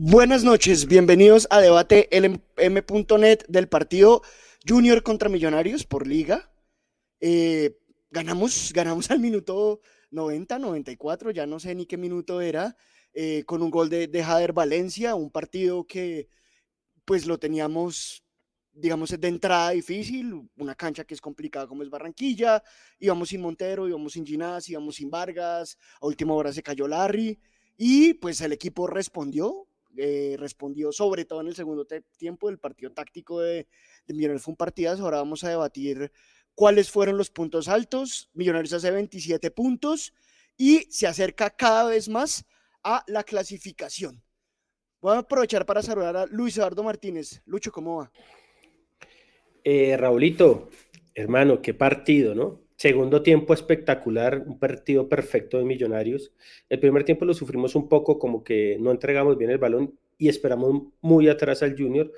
Buenas noches, bienvenidos a debate LM.net del partido Junior contra Millonarios por liga. Eh, ganamos, ganamos al minuto 90, 94, ya no sé ni qué minuto era, eh, con un gol de, de Jader Valencia, un partido que pues lo teníamos, digamos, de entrada difícil, una cancha que es complicada como es Barranquilla, íbamos sin Montero, íbamos sin Ginás, íbamos sin Vargas, a última hora se cayó Larry, y pues el equipo respondió, eh, respondió sobre todo en el segundo tiempo del partido táctico de, Millonarios fue un partidazo. Ahora vamos a debatir cuáles fueron los puntos altos. Millonarios hace 27 puntos y se acerca cada vez más a la clasificación. Voy a aprovechar para saludar a Luis Eduardo Martínez. Lucho, ¿cómo va? Eh, Raulito, hermano, qué partido, ¿no? Segundo tiempo espectacular, un partido perfecto de Millonarios. El primer tiempo lo sufrimos un poco, como que no entregamos bien el balón y esperamos muy atrás al Junior,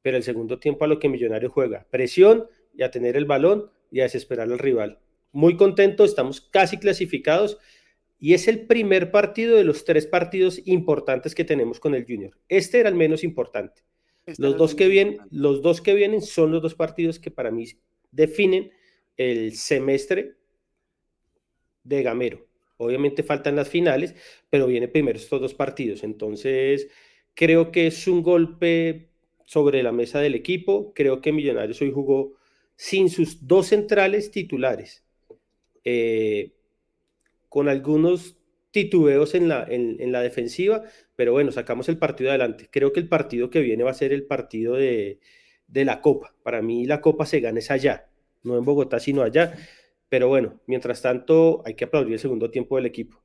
pero el segundo tiempo a lo que Millonarios juega, presión y a tener el balón y a desesperar al rival. Muy contento, estamos casi clasificados y es el primer partido de los tres partidos importantes que tenemos con el Junior. Este era el menos importante. Este los dos, que vienen, los dos que vienen son los dos partidos que para mí definen el semestre de Gamero. Obviamente faltan las finales, pero viene primero estos dos partidos. Entonces, creo que es un golpe sobre la mesa del equipo. Creo que Millonarios hoy jugó sin sus dos centrales titulares, eh, con algunos titubeos en la, en, la defensiva, pero bueno, sacamos el partido adelante. Creo que el partido que viene va a ser el partido de, de la Copa. Para mí la Copa se gana es allá no en Bogotá, sino allá. Pero bueno, mientras tanto, hay que aplaudir el segundo tiempo del equipo.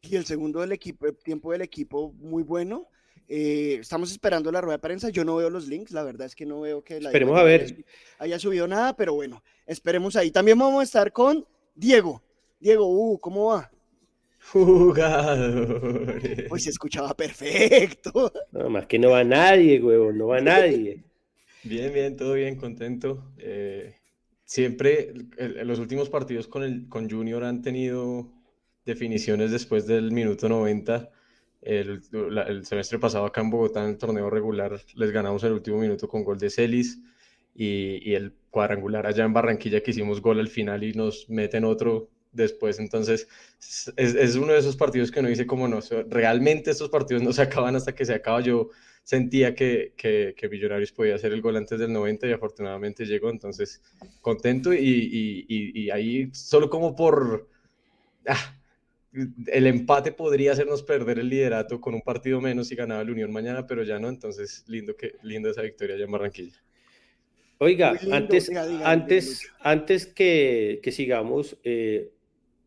Y el segundo del equipo, el tiempo del equipo muy bueno. Eh, estamos esperando la rueda de prensa. Yo no veo los links, la verdad es que no veo que la Esperemos a ver. haya subido nada, pero bueno, esperemos ahí. También vamos a estar con Diego. Diego, uh, ¿cómo va? Jugador. Pues se escuchaba perfecto. No, más que no va nadie, huevo, no va nadie. Bien, bien, todo bien, contento. Eh, siempre los últimos partidos con, el, con Junior han tenido definiciones después del minuto 90. El, semestre pasado acá en Bogotá en el torneo regular les ganamos el último minuto con gol de Celis y, y, el cuadrangular allá en Barranquilla que hicimos gol al final y nos meten otro después. Entonces es, es uno de esos partidos que uno dice como no, realmente estos partidos no se acaban hasta que se acaba. Yo sentía que, que, que, Millonarios podía hacer el gol antes del 90 y afortunadamente llegó, entonces contento y, y, y ahí solo como por... Ah, el empate podría hacernos perder el liderato con un partido menos si ganaba la Unión mañana, pero ya no, entonces lindo, que, lindo esa victoria allá en Barranquilla. Oiga, antes, antes, antes que, que sigamos, eh,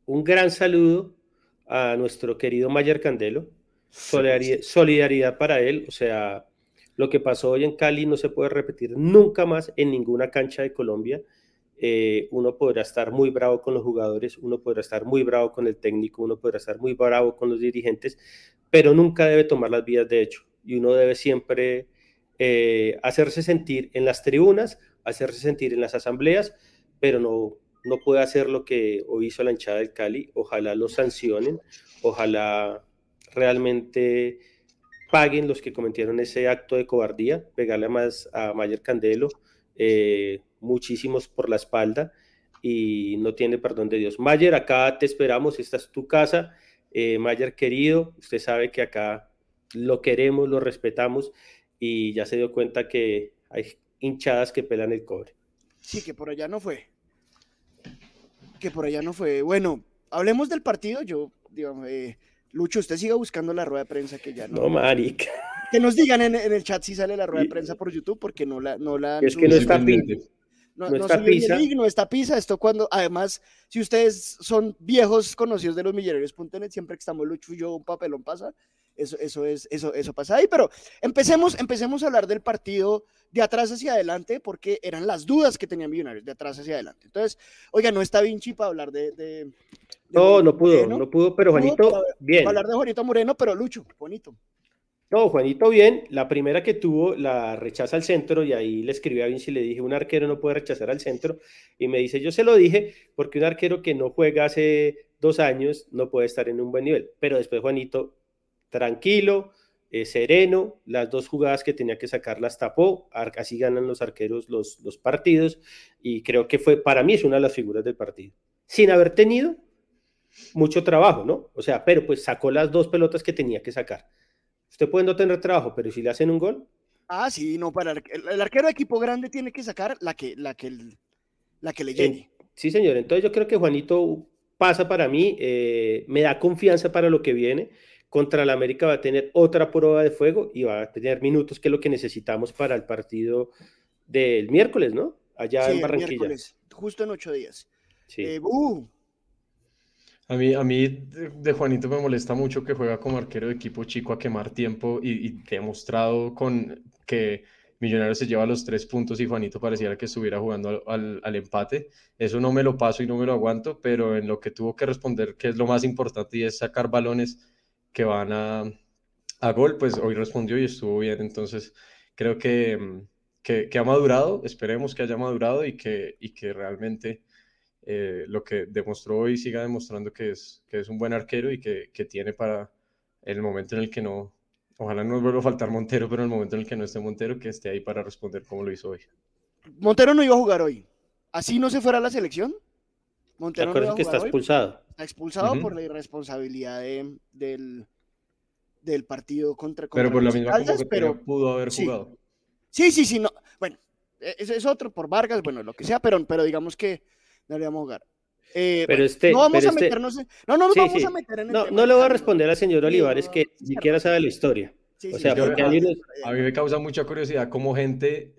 un gran saludo a nuestro querido Mayer Candelo, solidaridad, para él, o sea, lo que pasó hoy en Cali no se puede repetir nunca más en ninguna cancha de Colombia. Eh, uno podrá estar muy bravo con los jugadores, uno podrá estar muy bravo con el técnico, uno podrá estar muy bravo con los dirigentes, pero nunca debe tomar las vías de hecho y uno debe siempre eh, hacerse sentir en las tribunas, hacerse sentir en las asambleas, pero no, no puede hacer lo que hizo la hinchada del Cali. Ojalá lo sancionen, ojalá realmente paguen los que cometieron ese acto de cobardía, pegarle más a Mayer Candelo, eh, muchísimos por la espalda y no tiene perdón de Dios. Mayer, acá te esperamos, esta es tu casa. Eh, Mayer querido, usted sabe que acá lo queremos, lo respetamos y ya se dio cuenta que hay hinchadas que pelan el cobre. Sí, que por allá no fue. Que por allá no fue. Bueno, hablemos del partido. Yo, digamos, eh, Lucho, usted siga buscando la rueda de prensa que ya no. No, marica. Que nos digan en, el chat si sale la rueda de prensa por YouTube, porque no la, no la Es que no está pisa. No, no, está pisa. no está pisa. Esto cuando, además, si ustedes son viejos conocidos de los millonarios.net, siempre que estamos Lucho y yo, un papelón pasa. Eso, eso, es, eso, eso pasa ahí. Pero empecemos, empecemos a hablar del partido de atrás hacia adelante, porque eran las dudas que tenían Millonarios de atrás hacia adelante. Entonces, oiga, no está Vinci para hablar de. No, no pudo, no pudo, pero Juanito, bien. Hablar de Juanito Moreno, pero Lucho, bonito. No, Juanito, bien. La primera que tuvo la rechaza al centro y ahí le escribí a Vinci y le dije, un arquero no puede rechazar al centro. Y me dice, yo se lo dije porque un arquero que no juega hace dos años no puede estar en un buen nivel. Pero después Juanito, tranquilo, eh, sereno, las dos jugadas que tenía que sacar las tapó, así ganan los arqueros los, los partidos y creo que fue, para mí es una de las figuras del partido, sin haber tenido mucho trabajo, ¿no? O sea, pero pues sacó las dos pelotas que tenía que sacar. Usted puede no tener trabajo, pero si le hacen un gol. Ah, sí, no, para el, arquero de equipo grande tiene que sacar la que, la que, la que le llene. Sí, señor. Entonces yo creo que Juanito pasa para mí, eh, me da confianza para lo que viene. Contra la América va a tener otra prueba de fuego y va a tener minutos, que es lo que necesitamos para el partido del miércoles, ¿no? Allá en Barranquilla. justo en ocho días. Sí. Eh, a mí, a mí de Juanito me molesta mucho que juega como arquero de equipo chico a quemar tiempo y, y demostrado con que Millonarios se lleva los tres puntos y Juanito pareciera que estuviera jugando al, al, empate. Eso no me lo paso y no me lo aguanto, pero en lo que tuvo que responder, que es lo más importante y es sacar balones que van a, a gol, pues hoy respondió y estuvo bien. Entonces creo que, que, que ha madurado, esperemos que haya madurado y que, y que realmente eh, lo que demostró hoy siga demostrando que es, que es un buen arquero y que, que tiene para el momento en el que no, ojalá no nos vuelva a faltar Montero, pero en el momento en el que no esté Montero, que esté ahí para responder como lo hizo hoy. Montero no iba a jugar hoy. Así no se fuera a la selección. Montero no iba a que está expulsado. Está expulsado por la irresponsabilidad del, del partido contra, contra Pero por la misma pero pudo haber jugado. Sí, sí, sí, no. Bueno, e, ese es otro por Vargas, bueno, lo que sea, pero, pero digamos que deberíamos jugar. Eh, pero este, no vamos a este meternos en, no, no nos vamos a meter en el No, no le voy a responder al señor Olivares que ni siquiera sabe la historia. o sea, porque a, mí me causa mucha curiosidad cómo gente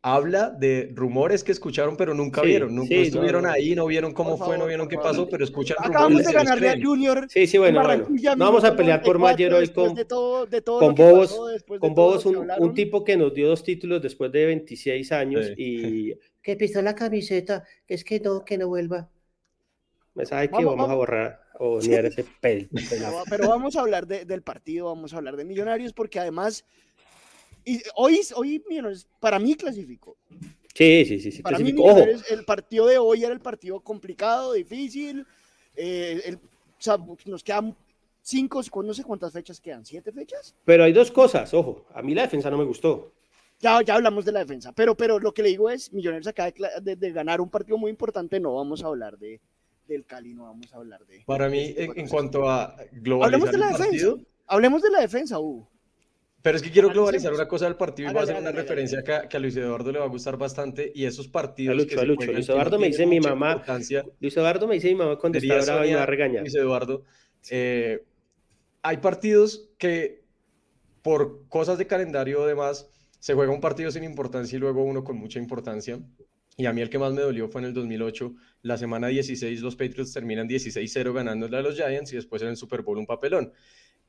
habla de rumores que escucharon pero nunca vieron, nunca estuvieron ahí, no vieron cómo fue, no vieron qué pasó, pero escuchan Acabamos de ganarle a Junior. Sí, sí, bueno, bueno. No vamos a pelear por Mayer hoy con, con Bobos, con Bobos un, un, tipo que nos dio dos títulos después de 26 años y que pisó la camiseta, que es que no, que no vuelva. Me sabe que vamos, a borrar o ni ese pel, Pero vamos a hablar del partido, vamos a hablar de Millonarios, porque además, y hoy, hoy Millonarios, para mí clasificó. Sí, sí, sí. sí para mí el partido de hoy era el partido complicado, difícil. Eh, el, o sea, nos quedan cinco, no sé cuántas fechas quedan, siete fechas. Pero hay dos cosas, ojo, a mí la defensa no me gustó. Ya, ya hablamos de la defensa, pero, pero lo que le digo es, Millonarios acaba de, ganar un partido muy importante, no vamos a hablar de, del Cali, no vamos a hablar de... Para mí, en, cuanto a globalizar Hablemos de la defensa. Hablemos de la defensa, Hugo. Pero es que quiero globalizar una cosa del partido y voy a hacer una referencia que a, que a, Luis Eduardo le va a gustar bastante y esos partidos. Lucho, que Lucho. Luis Eduardo me dice mi mamá. Luis Eduardo me dice mi mamá cuando está brava y va a regañar. Luis Eduardo, eh, hay partidos que por cosas de calendario o demás se juega un partido sin importancia y luego uno con mucha importancia. Y a mí el que más me dolió fue en el 2008, la semana 16 los Patriots terminan 16-0 ganándole a los Giants y después en el Super Bowl un papelón.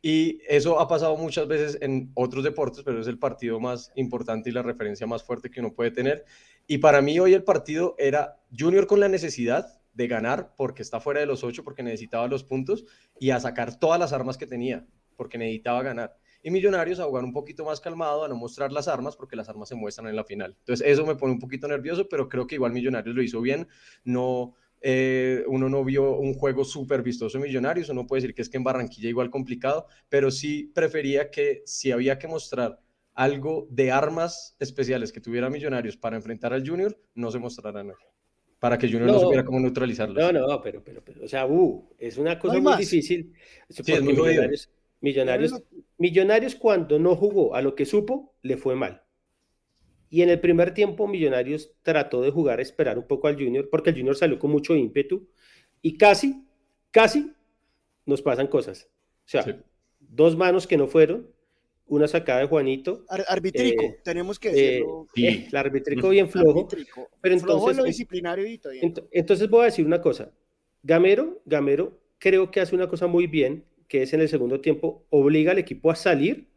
Y eso ha pasado muchas veces en otros deportes, pero es el partido más importante y la referencia más fuerte que uno puede tener. Y para mí hoy el partido era Junior con la necesidad de ganar porque está fuera de los ocho, porque necesitaba los puntos y a sacar todas las armas que tenía, porque necesitaba ganar y Millonarios a jugar un poquito más calmado, a no mostrar las armas, porque las armas se muestran en la final. Entonces, eso me pone un poquito nervioso, pero creo que igual Millonarios lo hizo bien. No, eh, uno no vio un juego súper vistoso en Millonarios, uno puede decir que es que en Barranquilla igual complicado, pero sí prefería que si había que mostrar algo de armas especiales que tuviera Millonarios para enfrentar al Junior, no se mostraran hoy. Para que Junior no, supiera cómo neutralizarlo. No, no, pero, pero, pero, o sea, uh, es una cosa muy difícil. Sí, es muy millonarios, Millonarios, Millonarios cuando no jugó a lo que supo, le fue mal. Y en el primer tiempo Millonarios trató de jugar, esperar un poco al Junior, porque el Junior salió con mucho ímpetu y casi, casi nos pasan cosas. O sea, dos manos que no fueron, una sacada de Juanito. arbitrico, eh, tenemos que decirlo. Eh, el arbitrico bien flojo. Pero entonces, lo disciplinario entonces voy a decir una cosa. Gamero, Gamero creo que hace una cosa muy bien que es en el segundo tiempo, obliga al equipo a salir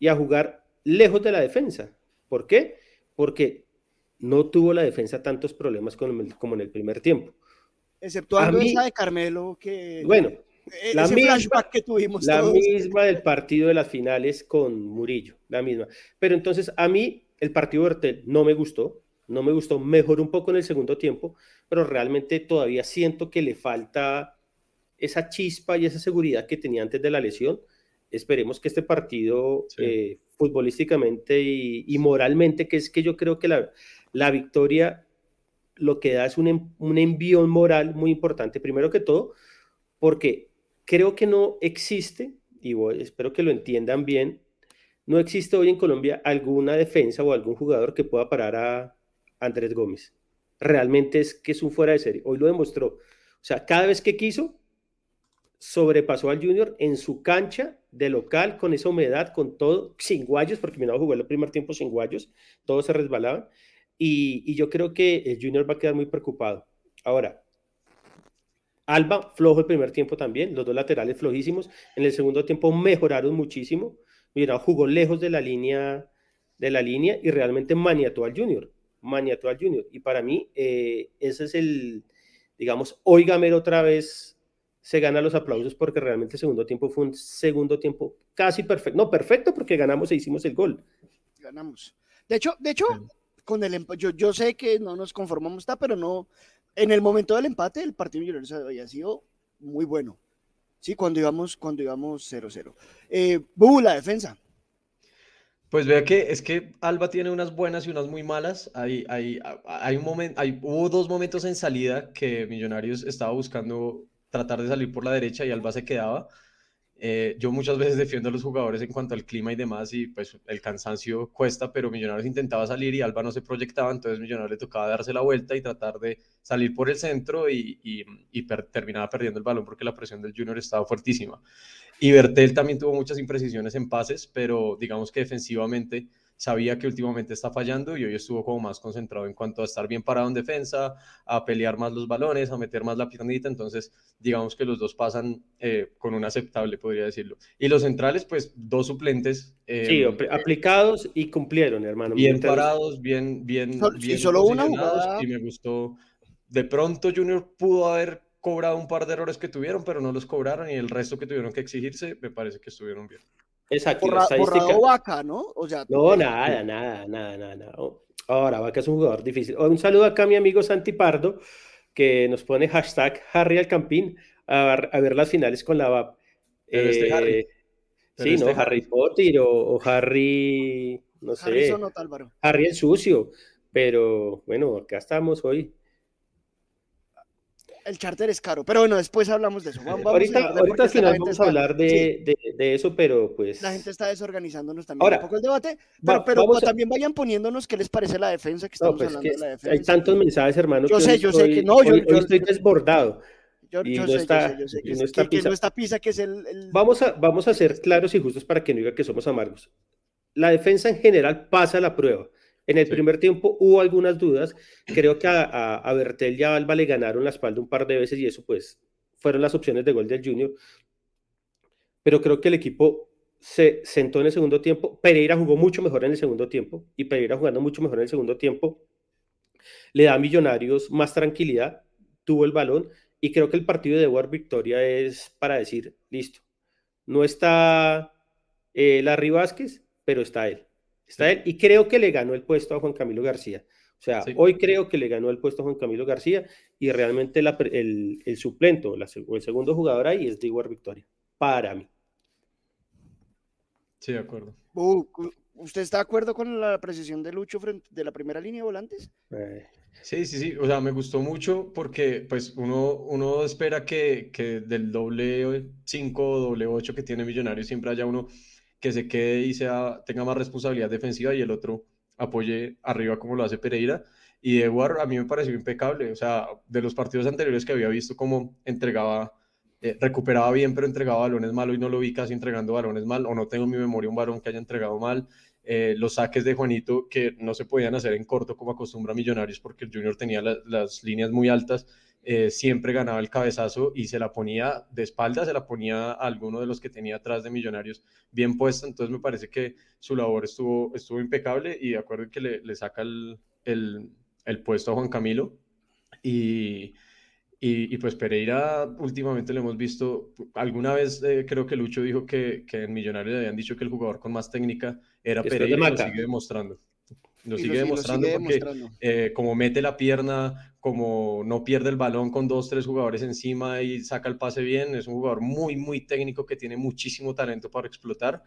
y a jugar lejos de la defensa. ¿Por qué? Porque no tuvo la defensa tantos problemas como en el primer tiempo. Exceptuando esa de Carmelo que... Bueno, e-, la misma, que tuvimos la misma del partido de las finales con Murillo, la misma. Pero entonces a mí el partido de Bertel no me gustó, no me gustó, mejor un poco en el segundo tiempo, pero realmente todavía siento que le falta esa chispa y esa seguridad que tenía antes de la lesión esperemos que este partido eh, futbolísticamente y, moralmente, que es que yo creo que la, la victoria lo que da es un, un envío moral muy importante, primero que todo, porque creo que no existe, y espero que lo entiendan bien, no existe hoy en Colombia alguna defensa o algún jugador que pueda parar a Andrés Gómez. Realmente es que es un fuera de serie. Hoy lo demostró. O sea, cada vez que quiso, sobrepasó al Junior en su cancha de local, con esa humedad, con todo, sin guayos, porque mi jugó el primer tiempo sin guayos, todos se resbalaban. Y, y yo creo que el Junior va a quedar muy preocupado. Ahora, Alba flojo el primer tiempo también, los dos laterales flojísimos. En el segundo tiempo mejoraron muchísimo. Mira, jugó lejos de la línea de la línea y realmente maniató al Junior. Maniató al Junior. Y para mí, eh, ese es el, digamos, hoy Gamero otra vez se gana los aplausos porque realmente el segundo tiempo fue un segundo tiempo casi perfecto. No, perfecto porque ganamos e hicimos el gol. Ganamos. De hecho, de hecho, con el yo, yo sé que no nos conformamos, está, pero no, en el momento del empate, el partido Millonarios había sido muy bueno. Sí, cuando íbamos, cuando íbamos 0-0. Eh, la defensa. Pues vea que es que Alba tiene unas buenas y unas muy malas. Hay, hay, hay un momento, hay, hubo dos momentos en salida que Millonarios estaba buscando tratar de salir por la derecha y Alba se quedaba. Eh, yo muchas veces defiendo a los jugadores en cuanto al clima y demás, y pues el cansancio cuesta, pero Millonarios intentaba salir y Alba no se proyectaba, entonces Millonarios le tocaba darse la vuelta y tratar de salir por el centro y, y, terminaba perdiendo el balón porque la presión del Junior estaba fuertísima. Y Bertel también tuvo muchas imprecisiones en pases, pero digamos que defensivamente sabía que últimamente está fallando y hoy estuvo como más concentrado en cuanto a estar bien parado en defensa, a pelear más los balones, a meter más la piernita, entonces digamos que los dos pasan eh, con un aceptable, podría decirlo. Y los centrales, pues dos suplentes. Eh, sí, aplicados y cumplieron, hermano. Bien parados, bien, bien, bien. Y solo una Y me gustó. De pronto Junior pudo haber cobrado un par de errores que tuvieron, pero no los cobraron y el resto que tuvieron que exigirse, me parece que estuvieron bien. Exacto. Vaca, ¿no? O sea, no, nada, nada, nada, nada, Ahora, Vaca es un jugador difícil. Un saludo acá a mi amigo Santi Pardo, que nos pone hashtag Harry Alcampín a, a ver las finales con la VAP. Este eh, Harry. sí, ¿no? Harry, Potter o, Harry, no sé. Harry el sucio. Pero bueno, acá estamos hoy el charter es caro, pero bueno, después hablamos de eso. Vamos, ahorita ahorita al final vamos a hablar de, de, eso, pero pues... La gente está desorganizándonos también un poco el debate, pero, pero también vayan poniéndonos qué les parece la defensa que estamos hablando de la defensa. Hay tantos mensajes, hermano. Yo sé, yo sé que no, yo, estoy desbordado. Yo, y no sé, está, yo sé, que, no está pisa. que, no está pisa, que es el, el, Vamos, a, vamos a ser claros y justos para que no diga que somos amargos. La defensa en general pasa la prueba. En el primer tiempo hubo algunas dudas. Creo que a, a, Bertel y a Alba le ganaron la espalda un par de veces y eso pues fueron las opciones de gol del Junior. Pero creo que el equipo se sentó en el segundo tiempo. Pereira jugó mucho mejor en el segundo tiempo y Pereira jugando mucho mejor en el segundo tiempo le da a Millonarios más tranquilidad, tuvo el balón y creo que el partido de War Victoria es para decir, listo, no está eh, Larry Vázquez, pero está él. Está él y creo que le ganó el puesto a Juan Camilo García. O sea, hoy creo que le ganó el puesto a Juan Camilo García y realmente el, el, suplento o el segundo jugador ahí es Dewar Victoria, para mí. Sí, de acuerdo. Uh, ¿Usted está de acuerdo con la precisión de Lucho frente de la primera línea de volantes? Eh. Sí, sí, sí. O sea, me gustó mucho porque pues uno, uno espera que, que del doble 5 o doble 8 que tiene Millonario siempre haya uno que se quede y sea, tenga más responsabilidad defensiva y el otro apoye arriba como lo hace Pereira. Y Edward a mí me pareció impecable, o sea, de los partidos anteriores que había visto cómo entregaba, eh, recuperaba bien, pero entregaba balones mal, y no lo vi casi entregando balones mal, o no tengo en mi memoria un balón que haya entregado mal. Eh, los saques de Juanito que no se podían hacer en corto como acostumbra Millonarios porque el Junior tenía las líneas muy altas eh, siempre ganaba el cabezazo y se la ponía de espalda, se la ponía a alguno de los que tenía atrás de Millonarios bien puesta, entonces me parece que su labor estuvo, estuvo impecable y de acuerdo que le, le saca el, el, el, puesto a Juan Camilo. Y, y, y, pues Pereira últimamente lo hemos visto, alguna vez eh, creo que Lucho dijo que, que en Millonarios le habían dicho que el jugador con más técnica era Pereira y lo sigue demostrando. Lo sigue demostrando porque eh, como mete la pierna, como no pierde el balón con dos, tres jugadores encima y saca el pase bien, es un jugador muy, muy técnico que tiene muchísimo talento para explotar.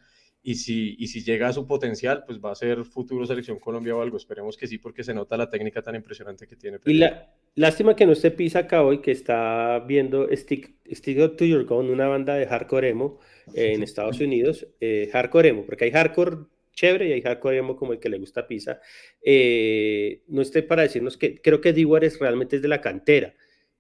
Y si, y si llega a su potencial, pues va a ser futuro selección Colombia o algo. Esperemos que sí, porque se nota la técnica tan impresionante que tiene. Y la, lástima que no esté Pisa acá hoy, que está viendo Stick, Stick to Your Gun, una banda de hardcore emo en Estados Unidos. Eh, hardcore emo, porque hay hardcore chévere y hay emo como el que le gusta Pisa. Eh, no esté para decirnos que creo que es realmente es de la cantera.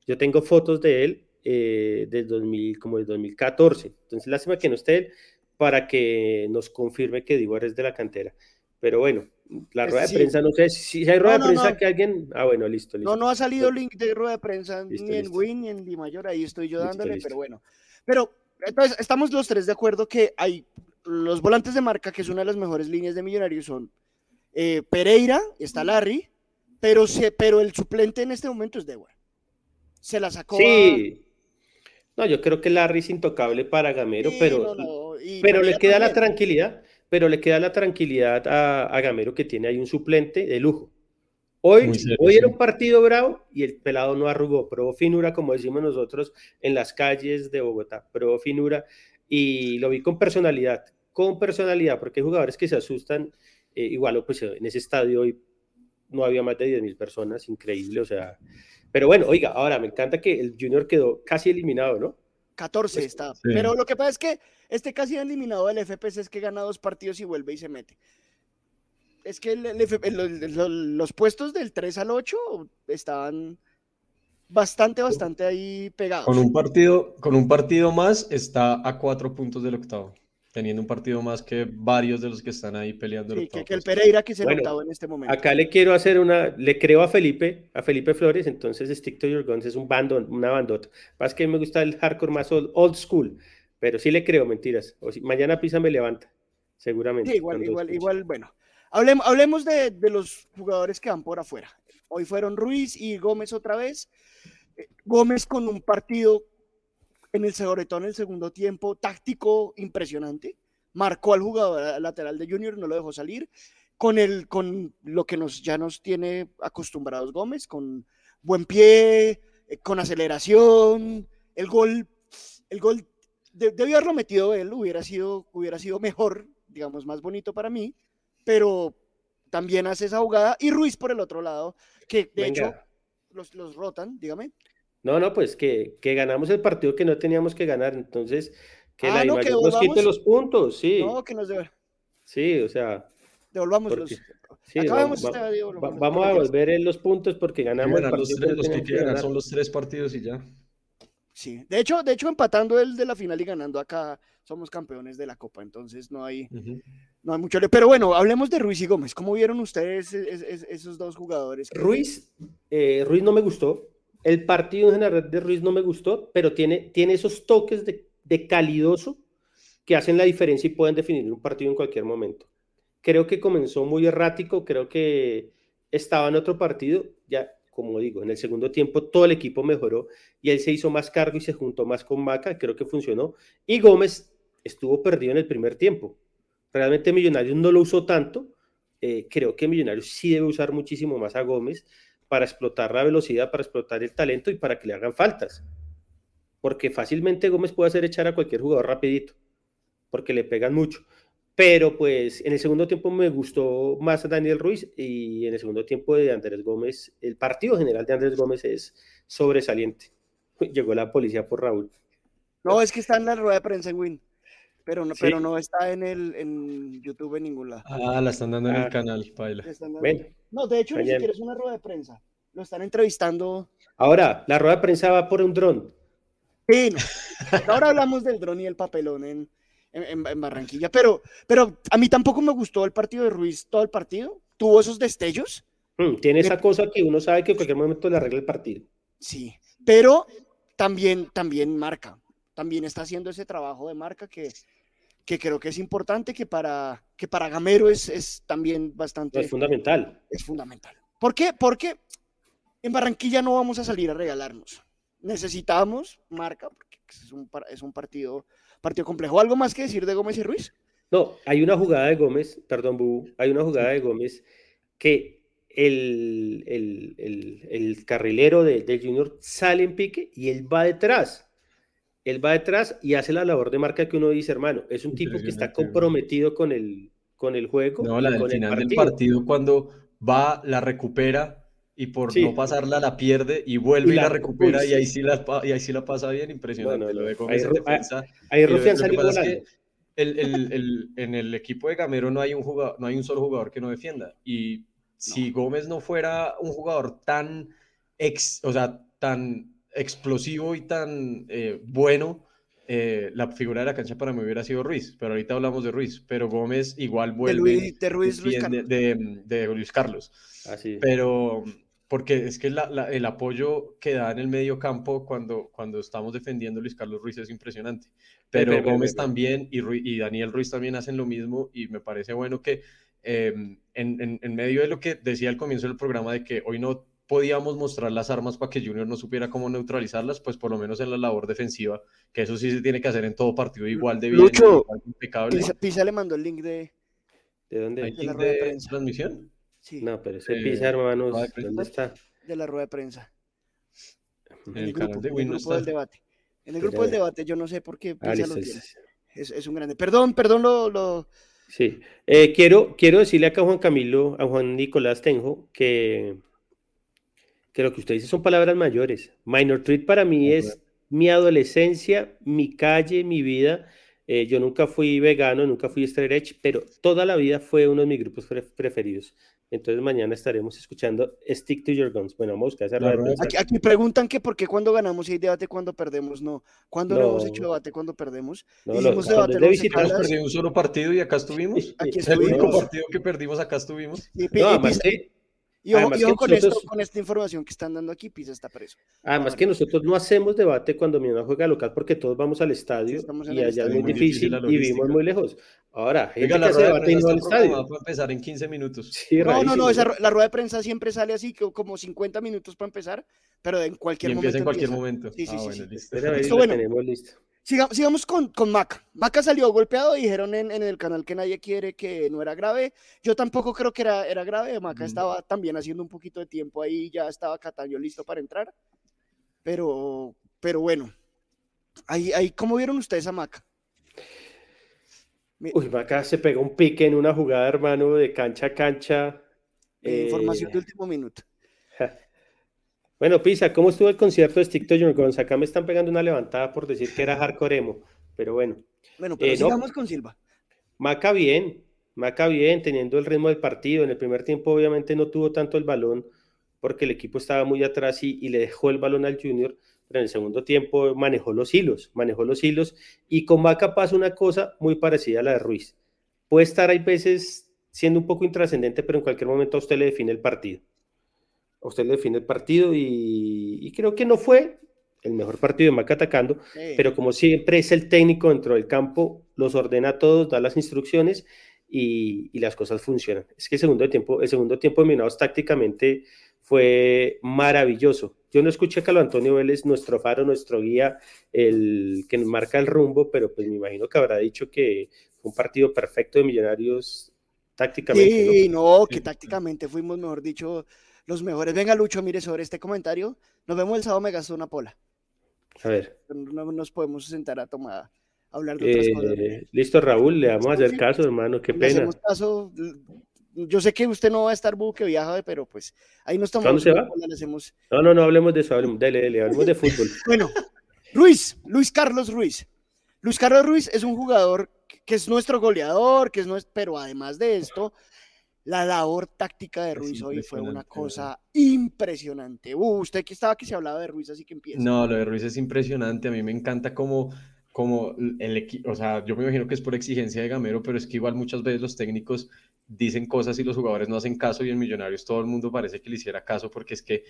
Yo tengo fotos de él eh, del 2000, como del 2014. Entonces, lástima que no esté él para que nos confirme que Diguar es de la cantera. Pero bueno, la rueda de prensa, no sé si hay rueda de prensa que alguien. Ah, bueno, listo, listo. No, no ha salido link de rueda de prensa ni en Win ni en Di Mayor, ahí estoy yo dándole, pero bueno. Pero entonces estamos los tres de acuerdo que hay los volantes de marca, que es una de las mejores líneas de Millonarios, son eh, Pereira, está Larry, pero, se, pero el suplente en este momento es Dewar. Se la sacó. Sí. No, yo creo que Larry es intocable para Gamero, pero, pero le queda la tranquilidad, pero le queda la tranquilidad a, Gamero que tiene ahí un suplente de lujo. Hoy, hoy era un partido bravo y el pelado no arrugó, probó finura, como decimos nosotros en las calles de Bogotá, probó finura y lo vi con personalidad con personalidad, porque hay jugadores que se asustan, eh, igual pues en ese estadio hoy no había más de 10.000 personas, increíble, o sea, pero bueno, oiga, ahora me encanta que el Junior quedó casi eliminado, ¿no? 14 pues, está, pero lo que pasa es que este casi eliminado del FPS es que gana dos partidos y vuelve y se mete. Es que los puestos del 3 al 8 estaban bastante, bastante ahí pegados. Con un partido, con un partido más está a cuatro puntos del octavo teniendo un partido más que varios de los que están ahí peleando. Sí, que, el Pereira que se ha bueno, en este momento. Acá le quiero hacer una, le creo a Felipe, a Felipe Flores, entonces Stick to Your Guns es un bando, una bandota. Más que me gusta el hardcore más old, school, pero sí le creo, mentiras. O si, mañana Pisa me levanta, seguramente. Sí, igual, igual, igual, bueno. Hablemos, hablemos de, de, los jugadores que van por afuera. Hoy fueron Ruiz y Gómez otra vez. Eh, Gómez con un partido en el sobre en el segundo tiempo, táctico impresionante. Marcó al jugador lateral de Junior, no lo dejó salir. Con, el, con lo que ya nos tiene acostumbrados Gómez, con buen pie, eh, con aceleración. El gol, el gol debió haberlo metido él, hubiera sido, hubiera sido mejor, digamos, más bonito para mí, pero también hace esa jugada. Y Ruiz por el otro lado, que de hecho los, los rotan, dígame. No, no, pues que, que, ganamos el partido que no teníamos que ganar. Entonces, que la no, nos quite los puntos, sí. No, que nos debe. Sí, o sea. Devolvamos los. Sí, vamos, este vamos a devolver en los puntos porque ganamos el partido. Los, los que, que ganar son los tres partidos y ya. Sí, de hecho, de hecho, empatando el de la final y ganando acá, somos campeones de la Copa, entonces no hay, no hay mucho. Pero bueno, hablemos de Ruiz y Gómez. ¿Cómo vieron ustedes esos dos jugadores? Ruiz, eh, Ruiz no me gustó. El partido en general de Ruiz no me gustó, pero tiene, tiene esos toques de, de calidoso que hacen la diferencia y pueden definir un partido en cualquier momento. Creo que comenzó muy errático, creo que estaba en otro partido, ya como digo, en el segundo tiempo todo el equipo mejoró y él se hizo más cargo y se juntó más con Maca, creo que funcionó. Y Gómez estuvo perdido en el primer tiempo. Realmente Millonarios no lo usó tanto, eh, creo que Millonarios sí debe usar muchísimo más a Gómez para explotar la velocidad, para explotar el talento y para que le hagan faltas. Porque fácilmente Gómez puede hacer echar a cualquier jugador rapidito, porque le pegan mucho. Pero pues en el segundo tiempo me gustó más a Daniel Ruiz y en el segundo tiempo de Andrés Gómez, el partido general de Andrés Gómez es sobresaliente. Llegó la policía por Raúl. No, es que está en la rueda de prensa en Win, pero no, pero no está en el en YouTube en ningún lado. Ah, la están dando en el ah. canal, baila. No, de hecho, ni siquiera es una rueda de prensa. Lo están entrevistando. Ahora, la rueda de prensa va por un dron. Sí, no. Ahora hablamos del dron y el papelón en, en, Barranquilla. Pero, pero a mí tampoco me gustó el partido de Ruiz, todo el partido. Tuvo esos destellos. Hmm, tiene esa cosa que uno sabe que en cualquier momento le arregla el partido. Sí, pero también, también marca. También está haciendo ese trabajo de marca que, que creo que es importante, que para, que para Gamero es, es también bastante... Es fundamental. Es fundamental. ¿Por qué? Porque en Barranquilla no vamos a salir a regalarnos. Necesitamos marca, es un, es un partido, partido complejo. ¿Algo más que decir de Gómez y Ruiz? No, hay una jugada de Gómez, perdón, Bu, hay una jugada de Gómez que el, el, carrilero del Junior sale en pique y él va detrás. Él va detrás y hace la labor de marca que uno dice, hermano, es un tipo que está comprometido con el, con el juego. No, la del final del partido cuando va, la recupera y por no pasarla la pierde y vuelve y la, recupera y ahí, sí la, y ahí sí la pasa bien, impresionante. lo de ahí, ahí, Rufián salió el, el, el, en el equipo de Gamero no hay un jugador, no hay un solo jugador que no defienda y si Gómez no fuera un jugador tan ex, o sea, tan explosivo y tan eh, bueno, eh, la figura de la cancha para mí hubiera sido Ruiz, pero ahorita hablamos de Ruiz, pero Gómez igual vuelve de, Ruiz, de, de, Luis Carlos. Así. Pero porque es que el apoyo que da en el medio campo cuando, cuando estamos defendiendo Luis Carlos Ruiz es impresionante. Pero, Gómez también y, y, Daniel Ruiz también hacen lo mismo y me parece bueno que em, en, en, medio de lo que decía al comienzo del programa de que hoy no podíamos mostrar las armas para que Junior no supiera cómo neutralizarlas, pues por lo menos en la labor defensiva, que eso sí se tiene que hacer en todo partido igual de bien. Lucho, Pisa, le mandó el link de... ¿De dónde? ¿El link de, transmisión? No, pero ese Pisa, hermanos, ¿dónde está? De la rueda de prensa. En el, de grupo del debate. En el grupo del debate, yo no sé por qué lo tiene. Es, es, un grande. Perdón, perdón lo... lo... Sí, eh, quiero, quiero decirle acá a Juan Camilo, a Juan Nicolás Tenjo, que que lo que usted dice son palabras mayores. Minor Treat para mí es mi adolescencia, mi calle, mi vida. Eh, yo nunca fui vegano, nunca fui straight edge, pero toda la vida fue uno de mis grupos preferidos. Entonces mañana estaremos escuchando Stick to Your Guns. Bueno, vamos a hacer aquí, aquí, preguntan que por qué cuando ganamos y hay debate cuando perdemos. No, cuando no, hemos hecho debate cuando perdemos. No, Hicimos debate. De visitamos, perdimos un solo partido y acá estuvimos. Aquí estuvimos. El único partido que perdimos acá estuvimos. Y, no, y ojo, con, esto, con, esta información que están dando aquí, Pisa está preso. Además que nosotros no hacemos debate cuando mi juega local porque todos vamos al estadio y allá es muy difícil, y vivimos muy lejos. Ahora, gente que hace debate y no al estadio. Para empezar en 15 minutos. no, no, no, la rueda de prensa siempre sale así, como 50 minutos para empezar, pero en cualquier y momento. en cualquier momento. Sí, sí, ah, sí. listo. Pero bueno, tenemos listo sigamos con, con Maca. Maca salió golpeado, dijeron en, en, el canal que nadie quiere que no era grave. Yo tampoco creo que era, era grave. Maca estaba también haciendo un poquito de tiempo ahí, ya estaba Cataño listo para entrar. Pero, pero bueno, ahí, ahí, ¿cómo vieron ustedes a Maca? Uy, Maca se pegó un pique en una jugada, hermano, de cancha a cancha. información de eh, último minuto. Bueno, Pisa, ¿cómo estuvo el concierto de Stick to Guns? Acá me están pegando una levantada por decir que era hardcore emo, pero bueno. Bueno, pero eh, sigamos con Silva. Maca bien, Maca bien, teniendo el ritmo del partido. En el primer tiempo obviamente no tuvo tanto el balón porque el equipo estaba muy atrás y, y le dejó el balón al Junior, pero en el segundo tiempo manejó los hilos, manejó los hilos y con Maca pasa una cosa muy parecida a la de Ruiz. Puede estar hay veces siendo un poco intrascendente, pero en cualquier momento a usted le define el partido usted le define el partido y, creo que no fue el mejor partido de Maca atacando, pero como siempre es el técnico dentro del campo, los ordena a todos, da las instrucciones y, las cosas funcionan. Es que el segundo tiempo, el segundo tiempo de Minados tácticamente fue maravilloso. Yo no escuché a Carlos Antonio Vélez, nuestro faro, nuestro guía, el que nos marca el rumbo, pero pues me imagino que habrá dicho que fue un partido perfecto de Millonarios tácticamente. Sí, no que tácticamente fuimos, mejor dicho, los mejores. Venga, Lucho, mire sobre este comentario. Nos vemos el sábado, me gastó una pola. A ver. No nos podemos sentar a tomar, a hablar de otras cosas. Eh, listo, Raúl, le vamos a hacer caso, hermano, qué pena. Hacemos caso. Yo sé que usted no va a estar buque viaja, pero pues ahí nos tomamos. ¿Dónde se va? hacemos... No, no, no hablemos de eso, hablemos, hablemos de fútbol. bueno, Luis, Luis Carlos Ruiz. Luis Carlos Ruiz es un jugador que es nuestro goleador, que es nuestro, pero además de esto, la labor táctica de Ruiz hoy fue una cosa impresionante. Uh, usted que estaba que se hablaba de Ruiz, así que empieza. No, lo de Ruiz es impresionante. A mí me encanta como, como el equipo, o sea, yo me imagino que es por exigencia de Gamero, pero es que igual muchas veces los técnicos dicen cosas y los jugadores no hacen caso y en Millonarios todo el mundo parece que le hiciera caso porque es que,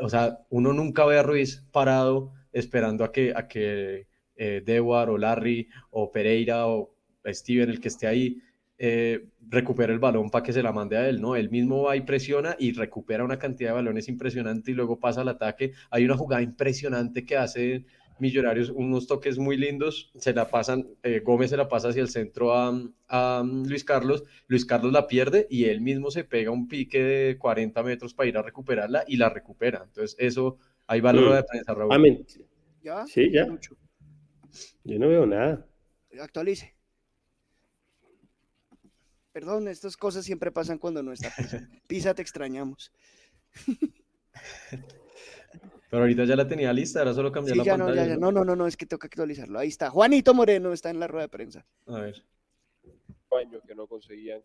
o sea, uno nunca ve a Ruiz parado esperando a que, a que eh, Dewar o Larry o Pereira o Steven, el que esté ahí, eh, recupera el balón para que se la mande a él, ¿no? Él mismo va y presiona y recupera una cantidad de balones impresionante y luego pasa al ataque. Hay una jugada impresionante que hace Millonarios unos toques muy lindos, se la pasan, eh, Gómez se la pasa hacia el centro a, a, Luis Carlos, Luis Carlos la pierde y él mismo se pega un pique de 40 metros para ir a recuperarla y la recupera. Entonces eso, hay valor mm. de prensa, Raúl. ¿Ya? Sí, ya. Yo no veo nada. Actualice. Perdón, estas cosas siempre pasan cuando no está Pisa. te extrañamos. Pero ahorita ya la tenía lista, ahora solo cambiar la pantalla. No, no, no, no, es que tengo que actualizarlo. Ahí está. Juanito Moreno está en la rueda de prensa. A ver. Años que no conseguían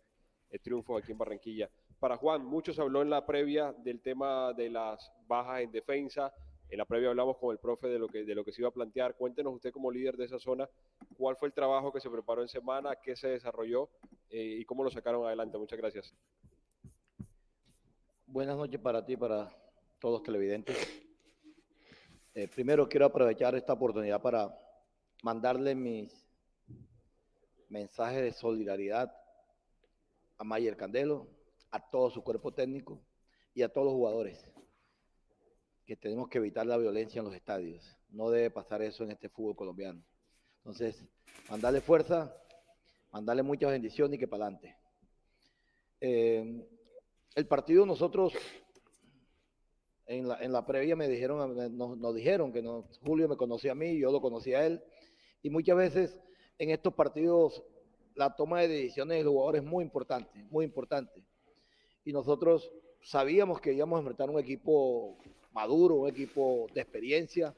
el triunfo aquí en Barranquilla. Para Juan, mucho se habló en la previa del tema de las bajas en defensa. En la previa hablamos con el profe de lo que, de lo que se iba a plantear. Cuéntenos usted como líder de esa zona, cuál fue el trabajo que se preparó en semana, qué se desarrolló eh, y cómo lo sacaron adelante. Muchas gracias. Buenas noches para ti, para todos televidentes. Eh, primero quiero aprovechar esta oportunidad para mandarle mis mensajes de solidaridad a Mayer Candelo, a todo su cuerpo técnico y a todos los jugadores, que tenemos que evitar la violencia en los estadios. No debe pasar eso en este fútbol colombiano. Entonces, mandarle fuerza, mandarle muchas bendiciones y que para adelante. Eh, el partido nosotros en la, en la previa me dijeron, nos, dijeron que no, Julio me conocía a mí, yo lo conocía a él. Y muchas veces en estos partidos la toma de decisiones del jugador es muy importante, muy importante. Y nosotros sabíamos que íbamos a enfrentar un equipo maduro, un equipo de experiencia,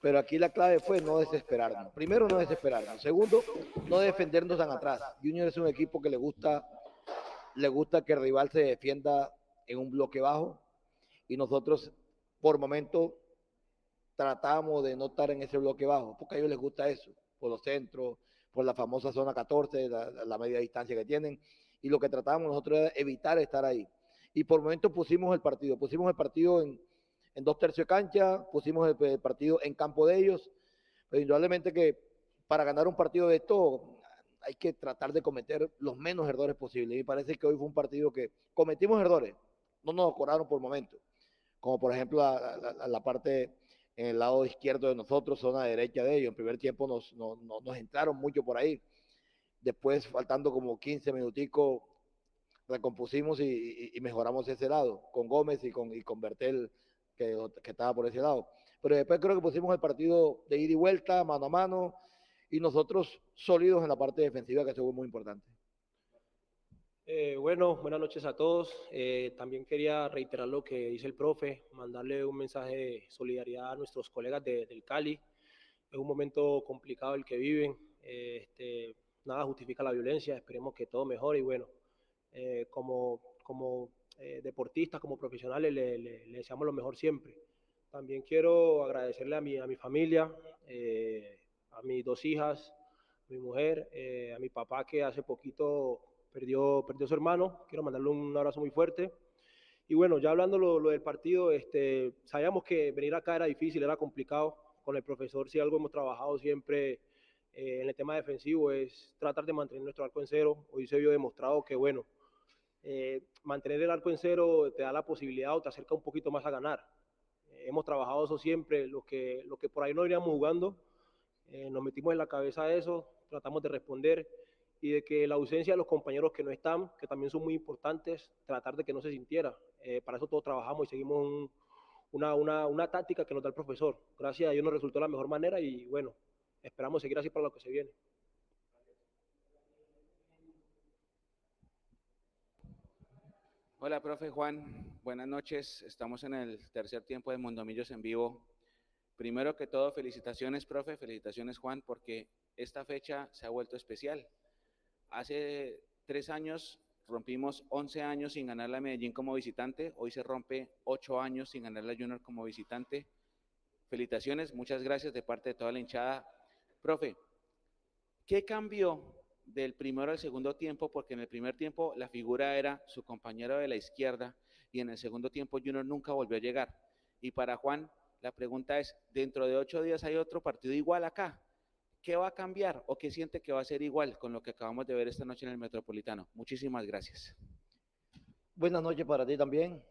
pero aquí la clave fue no desesperarnos. Primero, no desesperarnos. Segundo, no defendernos tan atrás. Junior es un equipo que le gusta, le gusta que el rival se defienda en un bloque bajo, y nosotros por momento tratamos de no estar en ese bloque bajo, porque a ellos les gusta eso, por los centros, por la famosa zona 14, la, media distancia que tienen, y lo que tratamos nosotros era evitar estar ahí. Y por momento pusimos el partido, pusimos el partido en, dos tercios de cancha, pusimos el, partido en campo de ellos, pero indudablemente que para ganar un partido de esto hay que tratar de cometer los menos errores posibles. Y parece que hoy fue un partido que cometimos errores, no nos cobraron por momento como por ejemplo la, parte en el lado izquierdo de nosotros, zona derecha de ellos. En primer tiempo nos, entraron mucho por ahí. Después, faltando como 15 minuticos, recompusimos y, mejoramos ese lado, con Gómez y con, y con Bertel, que, que, estaba por ese lado. Pero después creo que pusimos el partido de ida y vuelta, mano a mano, y nosotros sólidos en la parte defensiva, que eso fue muy importante. Eh, bueno, buenas noches a todos. Eh, también quería reiterar lo que dice el profe, mandarle un mensaje de solidaridad a nuestros colegas del Cali. Es un momento complicado el que viven. Eh, este, nada justifica la violencia. Esperemos que todo mejore y bueno, como, como deportistas, como profesionales, le, deseamos lo mejor siempre. También quiero agradecerle a mi, a mi familia, a mis dos hijas, a mi mujer, a mi papá que hace poquito perdió, perdió su hermano, quiero mandarle un abrazo muy fuerte. Y bueno, ya hablando lo, del partido, este, sabíamos que venir acá era difícil, era complicado. Con el profesor, si algo hemos trabajado siempre eh, en el tema defensivo es tratar de mantener nuestro arco en cero. Hoy se vio demostrado que, bueno, eh, mantener el arco en cero te da la posibilidad o te acerca un poquito más a ganar. Eh, hemos trabajado eso siempre, lo que, que por ahí no iríamos jugando, nos metimos en la cabeza eso, tratamos de responder y de que la ausencia de los compañeros que no están, que también son muy importantes, tratar de que no se sintiera. Eh, para eso todos trabajamos y seguimos una, una, una, táctica que nos da el profesor. Gracias a Dios nos resultó la mejor manera y bueno, esperamos seguir así para lo que se viene. Hola, profe Juan. Buenas noches. Estamos en el tercer tiempo de Mondomillos en vivo. Primero que todo, felicitaciones, profe. Felicitaciones, Juan, porque esta fecha se ha vuelto especial. Hace tres años rompimos 11 años sin ganar la Medellín como visitante, hoy se rompe 8 años sin ganar la Junior como visitante. Felicitaciones, muchas gracias de parte de toda la hinchada. Profe, ¿qué cambió del primero al segundo tiempo? Porque en el primer tiempo la figura era su compañero de la izquierda y en el segundo tiempo Junior nunca volvió a llegar. Y para Juan, la pregunta es, dentro de ocho días hay otro partido igual acá. ¿Qué va a cambiar o qué siente que va a ser igual con lo que acabamos de ver esta noche en el Metropolitano? Muchísimas gracias. Buenas noches para ti también.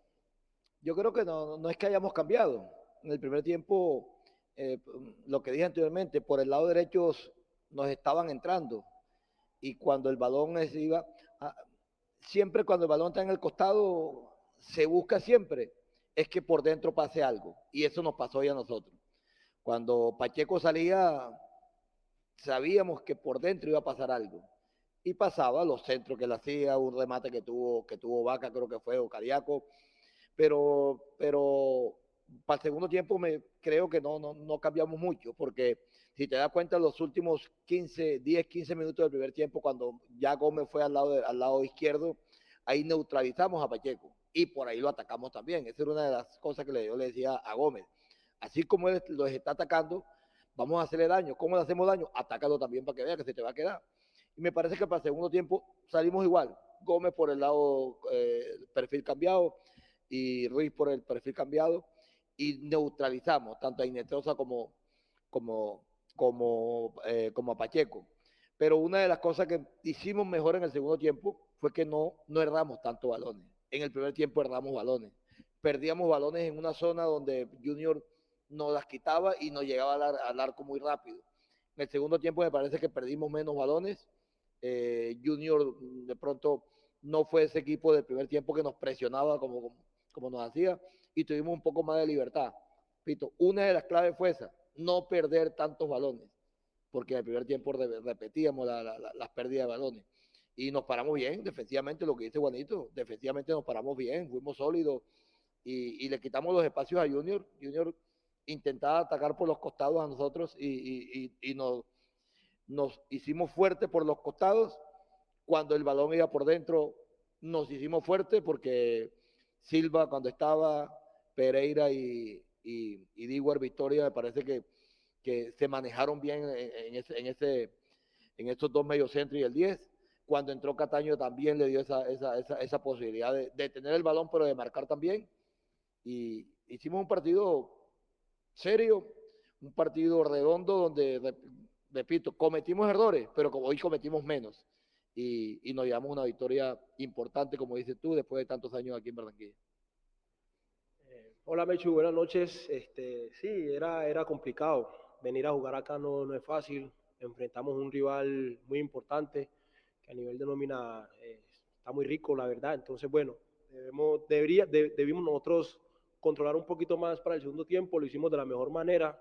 Yo creo que no, no es que hayamos cambiado. En el primer tiempo eh, lo que dije anteriormente, por el lado derecho nos estaban entrando y cuando el balón es, iba, siempre cuando el balón está en el costado, se busca siempre, es que por dentro pase algo. Y eso nos pasó ya a nosotros. Cuando Pacheco salía, sabíamos que por dentro iba a pasar algo. Y pasaba los centros que le hacía, un remate que tuvo, que tuvo Vaca, creo que fue, o Cariaco. Pero, pero para el segundo tiempo me creo que no, no, no cambiamos mucho, porque si te das cuenta, los últimos 15, 10, 15 minutos del primer tiempo, cuando ya Gómez fue al lado, al lado izquierdo, ahí neutralizamos a Pacheco y por ahí lo atacamos también. Esa era una de las cosas que yo le decía a Gómez. Así como él los está atacando, vamos a hacerle daño. ¿Cómo le hacemos daño? Atácalo también para que vea que se te va a quedar. Y me parece que para el segundo tiempo salimos igual. Gómez por el lado eh, perfil cambiado y Ruiz por el perfil cambiado y neutralizamos tanto a Inetrosa como, como, como, eh, como a Pacheco. Pero una de las cosas que hicimos mejor en el segundo tiempo fue que no, no erramos tanto balones. En el primer tiempo erramos balones. Perdíamos balones en una zona donde Junior nos las quitaba y nos llegaba al, arco muy rápido. En el segundo tiempo me parece que perdimos menos balones. Eh, Junior de pronto no fue ese equipo del primer tiempo que nos presionaba como, como, como nos hacía y tuvimos un poco más de libertad. Pito, una de las claves fue esa, no perder tantos balones, porque en el primer tiempo repetíamos las pérdidas de balones. Y nos paramos bien, defensivamente, lo que dice Juanito, defensivamente nos paramos bien, fuimos sólidos y, le quitamos los espacios a Junior. Junior intentaba atacar por los costados a nosotros y, nos, nos hicimos fuertes por los costados. Cuando el balón iba por dentro, nos hicimos fuertes porque Silva cuando estaba, Pereira y, y, Victoria, me parece que, que se manejaron bien en, ese, en, ese, en estos dos mediocentros y el 10. Cuando entró Cataño también le dio esa, esa, esa, posibilidad de, de, tener el balón, pero de marcar también. Y hicimos un partido serio, un partido redondo donde, repito, cometimos errores, pero como hoy cometimos menos y, y nos llevamos una victoria importante, como dices tú, después de tantos años aquí en Barranquilla. Hola Mechu, buenas noches. Este, sí, era, era complicado. Venir a jugar acá no, no es fácil. Enfrentamos un rival muy importante que a nivel de nómina eh, está muy rico, la verdad. Entonces, bueno, debemos, debería, debimos nosotros controlar un poquito más para el segundo tiempo. Lo hicimos de la mejor manera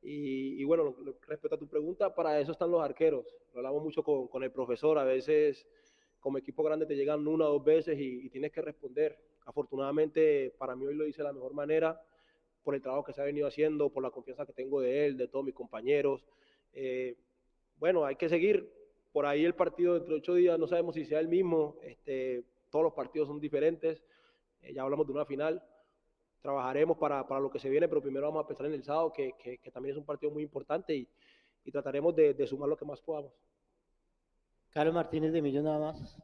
y, bueno, respecto a tu pregunta, para eso están los arqueros. Lo hablamos mucho con, con, el profesor. A veces, como equipo grande, te llegan una o dos veces y, tienes que responder. Afortunadamente, para mí hoy lo hice de la mejor manera, por el trabajo que se ha venido haciendo, por la confianza que tengo de él, de todos mis compañeros. Eh, bueno, hay que seguir. Por ahí el partido dentro de ocho días, no sabemos si sea el mismo. Este, todos los partidos son diferentes. Eh, ya hablamos de una final trabajaremos para, para, lo que se viene, pero primero vamos a pensar en el sábado, que, que, que también es un partido muy importante y, y trataremos de, de, sumar lo que más podamos. Carlos Martínez de Millón nada más.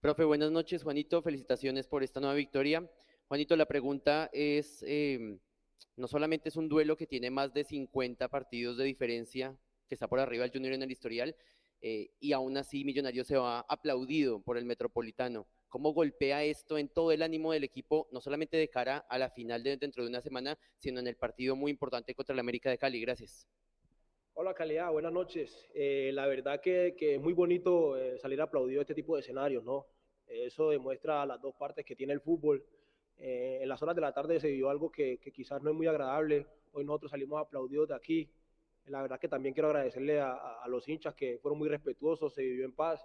Profe, buenas noches, Juanito, felicitaciones por esta nueva victoria. Juanito, la pregunta es, eh, no solamente es un duelo que tiene más de 50 partidos de diferencia, que está por arriba el Junior en el historial, eh, y aún así Millonario se va aplaudido por el Metropolitano cómo golpea esto en todo el ánimo del equipo, no solamente de cara a la final de dentro de una semana, sino en el partido muy importante contra el América de Cali. Gracias. Hola, Calidad, buenas noches. Eh, la verdad que, que, es muy bonito eh, salir aplaudido a este tipo de escenarios, ¿no? Eso demuestra las dos partes que tiene el fútbol. Eh, en las horas de la tarde se vio algo que, que, quizás no es muy agradable. Hoy nosotros salimos aplaudidos de aquí. La verdad que también quiero agradecerle a, a los hinchas que fueron muy respetuosos, se vivió en paz.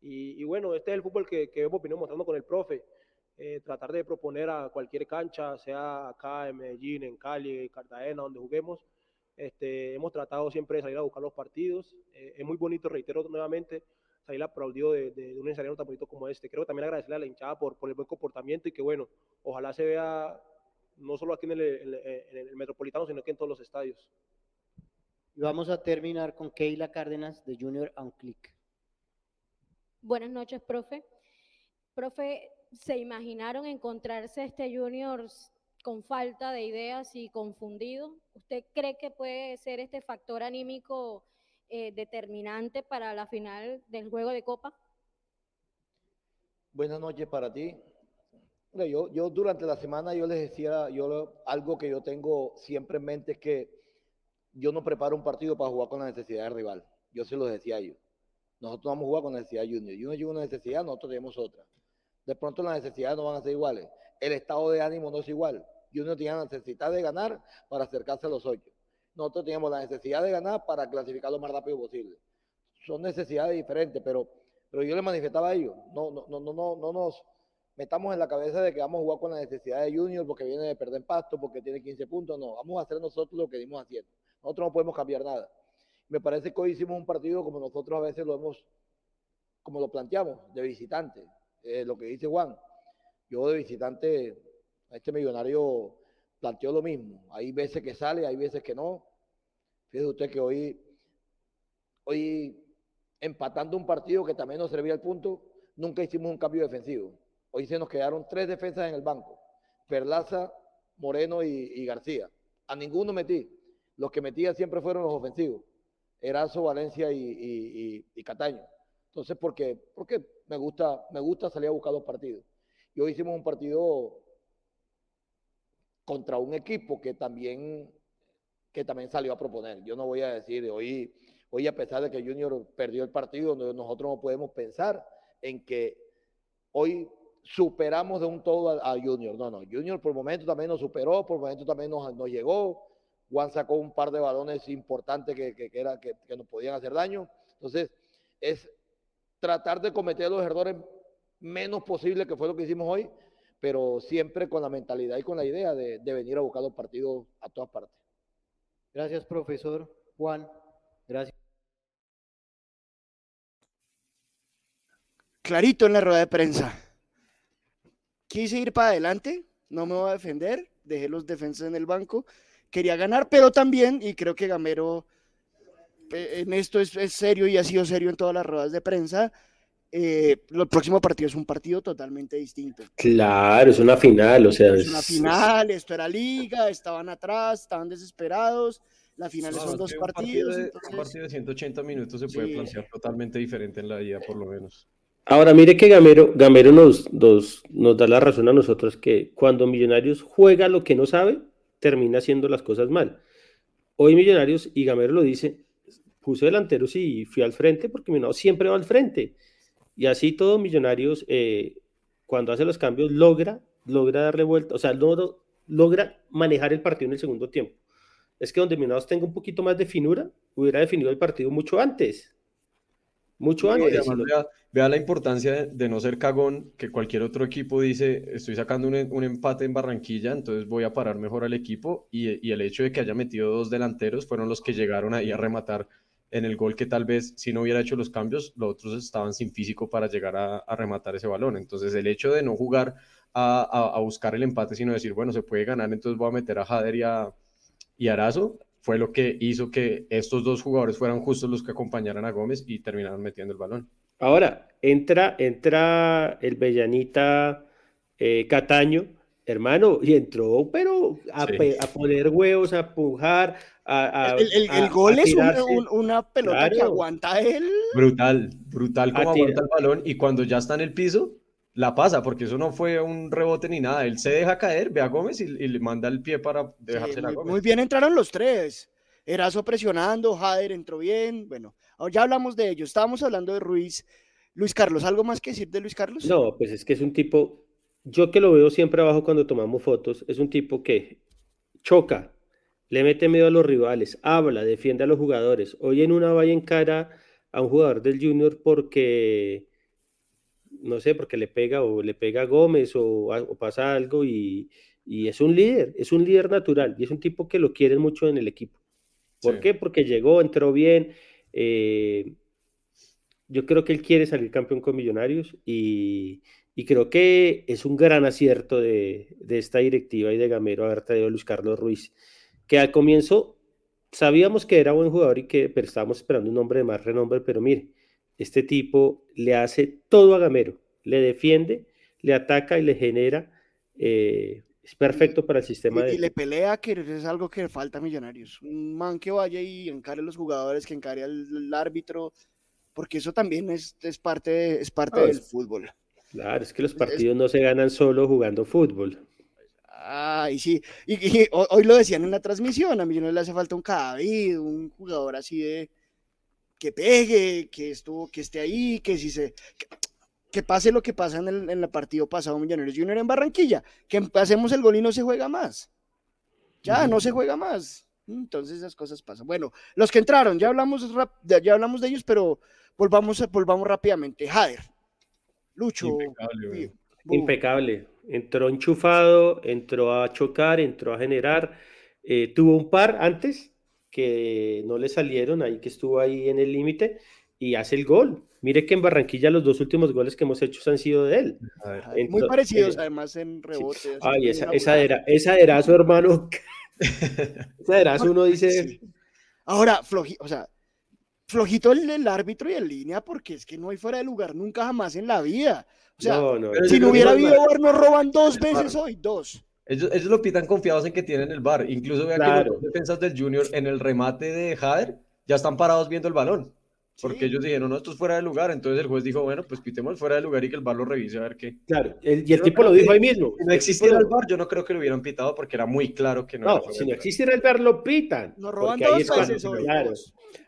Y, bueno, este es el fútbol que, que hemos venido mostrando con el profe. Eh, tratar de proponer a cualquier cancha, sea acá en Medellín, en Cali, en Cartagena, donde juguemos. Este, hemos tratado siempre de salir a buscar los partidos. Eh, es muy bonito, reitero nuevamente, salir aplaudido de, de, de, un ensayamiento tan bonito como este. Creo también agradecerle a la hinchada por, por el buen comportamiento y que, bueno, ojalá se vea no solo aquí en el, en, en el Metropolitano, sino que en todos los estadios. Y vamos a terminar con Keila Cárdenas de Junior on Click. Buenas noches, profe. Profe, ¿se imaginaron encontrarse este Junior con falta de ideas y confundido? ¿Usted cree que puede ser este factor anímico eh, determinante para la final del juego de Copa? Buenas noches para ti. Yo, yo durante la semana yo les decía, yo algo que yo tengo siempre en mente es que yo no preparo un partido para jugar con la necesidad del rival. Yo se lo decía a ellos. Nosotros vamos a jugar con la necesidad Junior. Junior tiene una necesidad, nosotros tenemos otra. De pronto las necesidades no van a ser iguales. El estado de ánimo no es igual. Junior tiene la necesidad de ganar para acercarse a los ocho. Nosotros tenemos la necesidad de ganar para clasificar lo más rápido posible. Son necesidades diferentes, pero, pero yo les manifestaba a ellos, no, no, no, no, no, no nos metamos en la cabeza de que vamos a jugar con la necesidad de Junior porque viene de perder pasto, porque tiene 15 puntos. No, vamos a hacer nosotros lo que dimos haciendo. Nosotros no podemos cambiar nada. Me parece que hoy hicimos un partido como nosotros a veces lo hemos, como lo planteamos, de visitante. Eh, lo que dice Juan, yo de visitante, este millonario planteó lo mismo. Hay veces que sale, hay veces que no. Fíjese usted que hoy, hoy empatando un partido que también nos servía el punto, nunca hicimos un cambio defensivo. Hoy se nos quedaron tres defensas en el banco. Perlaza, Moreno y, García. A ninguno metí. Los que metía siempre fueron los ofensivos. Erazo, Valencia y, Cataño. Entonces, ¿por qué? Porque me gusta, me gusta salir a buscar los partidos. Y hoy hicimos un partido contra un equipo que también, que también salió a proponer. Yo no voy a decir, hoy, hoy a pesar de que Junior perdió el partido, nosotros no podemos pensar en que hoy superamos de un todo a, Junior. No, no, Junior por momento también nos superó, por momento también nos, nos llegó. Juan sacó un par de balones importantes que, que, era, que, que nos podían hacer daño. Entonces, es tratar de cometer los errores menos posible, que fue lo que hicimos hoy, pero siempre con la mentalidad y con la idea de, venir a buscar los partidos a todas partes. Gracias, profesor. Juan, gracias. Clarito en la rueda de prensa. Quise ir para adelante, no me voy a defender, dejé los defensas en el banco, quería ganar, pero también, y creo que Gamero eh, en esto es, es serio y ha sido serio en todas las ruedas de prensa, eh, el próximo partido es un partido totalmente distinto. Claro, es una final, o sea. Es una final, esto era liga, estaban atrás, estaban desesperados. La final son dos partidos. Un partido, de, 180 minutos se puede plantear totalmente diferente en la vida, por lo menos. Ahora, mire que Gamero, Gamero nos, nos, nos da la razón a nosotros que cuando Millonarios juega lo que no sabe, termina haciendo las cosas mal. Hoy Millonarios, y Gamero lo dice, puse delanteros y fui al frente porque mi no siempre va al frente. Y así todo Millonarios, eh, cuando hace los cambios, logra, logra darle vuelta, o sea, logra manejar el partido en el segundo tiempo. Es que donde Millonarios tenga un poquito más de finura, hubiera definido el partido mucho antes. Mucho antes. vea, la importancia de, no ser cagón, que cualquier otro equipo dice, estoy sacando un, un, empate en Barranquilla, entonces voy a parar mejor al equipo. Y, y el hecho de que haya metido dos delanteros fueron los que llegaron ahí a rematar en el gol que tal vez si no hubiera hecho los cambios, los otros estaban sin físico para llegar a, rematar ese balón. Entonces el hecho de no jugar a, buscar el empate, sino decir, bueno, se puede ganar, entonces voy a meter a Jader y a, y Arazo, fue lo que hizo que estos dos jugadores fueran justos los que acompañaran a Gómez y terminaron metiendo el balón. Ahora, entra, entra el Bellanita eh, Cataño, hermano, y entró, pero a, a, poner huevos, a pujar, el, gol es una pelota que aguanta él. Brutal, brutal como aguanta el balón y cuando ya está en el piso, la pasa, porque eso no fue un rebote ni nada. Él se deja caer, ve a Gómez y, le manda el pie para dejarse la Gómez. Muy bien entraron los tres. Erazo presionando, Jader entró bien. Bueno, ya hablamos de ello. Estábamos hablando de Ruiz. Luis Carlos, ¿algo más que decir de Luis Carlos? No, pues es que es un tipo, yo que lo veo siempre abajo cuando tomamos fotos, es un tipo que choca, le mete miedo a los rivales, habla, defiende a los jugadores. Hoy en una vaya en cara a un jugador del Junior porque, no sé, porque le pega o le pega a Gómez o, pasa algo y, es un líder, es un líder natural y es un tipo que lo quieren mucho en el equipo. ¿Por qué? Porque llegó, entró bien. Eh, yo creo que él quiere salir campeón con Millonarios y, creo que es un gran acierto de, de, esta directiva y de Gamero haber traído a Luis Carlos Ruiz que al comienzo sabíamos que era buen jugador y que pero estábamos esperando un hombre de más renombre, pero mire, este tipo le hace todo a Gamero, le defiende, le ataca y le genera, eh, es perfecto para el sistema y, de... Y le pelea, que es algo que falta a Millonarios, un man que vaya y encare a los jugadores, que encare al, árbitro, porque eso también es, es parte, es parte del fútbol. Claro, es que los partidos no se ganan solo jugando fútbol. Ay, sí. Y, y ho- hoy lo decían en la transmisión, a Millonarios le hace falta un Cadavid, un jugador así de que pegue, que estuvo, que esté ahí, que si se que, que pase lo que pasa en el, en el partido pasado Millonarios Junior en Barranquilla, que hacemos el gol y no se juega más. Ya, no se juega más. Entonces esas cosas pasan. Bueno, los que entraron, ya hablamos, rap- ya, hablamos de ellos, pero volvamos, volvamos rápidamente. Jader, Lucho, Impecable. Impecable. Entró enchufado, entró a chocar, entró a generar. eh, tuvo un par antes que no le salieron, ahí que estuvo ahí en el límite y hace el gol. Mire que en Barranquilla los dos últimos goles que hemos hecho han sido de él. Ver. Muy parecidos eh, además en rebote. así Ay, esa, era, esa era su hermano. esa era su, uno dice. Sí. Ahora, floji, o sea, flojito el, el árbitro y en línea, porque es que no hay fuera de lugar nunca jamás en la vida. Sea, no, no, si no que hubiera habido VAR, nos roban dos veces hoy, dos. Ellos, ellos lo pitan confiados en que tienen el bar. Incluso vean que Claro. los dos defensas del Junior en el remate de Jader ya están parados viendo el balón. Porque Sí. ellos dijeron, no, esto es fuera de lugar. Entonces el juez dijo, bueno, pues pitemos fuera de lugar y que el bar lo revise a ver qué. Claro, el- y el Yo tipo lo que dijo ahí mismo. Si no existiera el bar, yo no creo que lo hubieran pitado porque era muy claro que no, No, si no existiera el VAR lo pitan. Nos roban ahí dos veces hoy.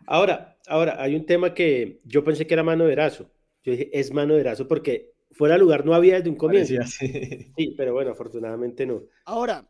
Ahora, ahora, hay un tema que yo pensé que era mano de Erazo. Yo dije, es mano de Erazo porque fuera de lugar no había desde un comienzo. Parecía. Sí, pero bueno, afortunadamente no. Ahora,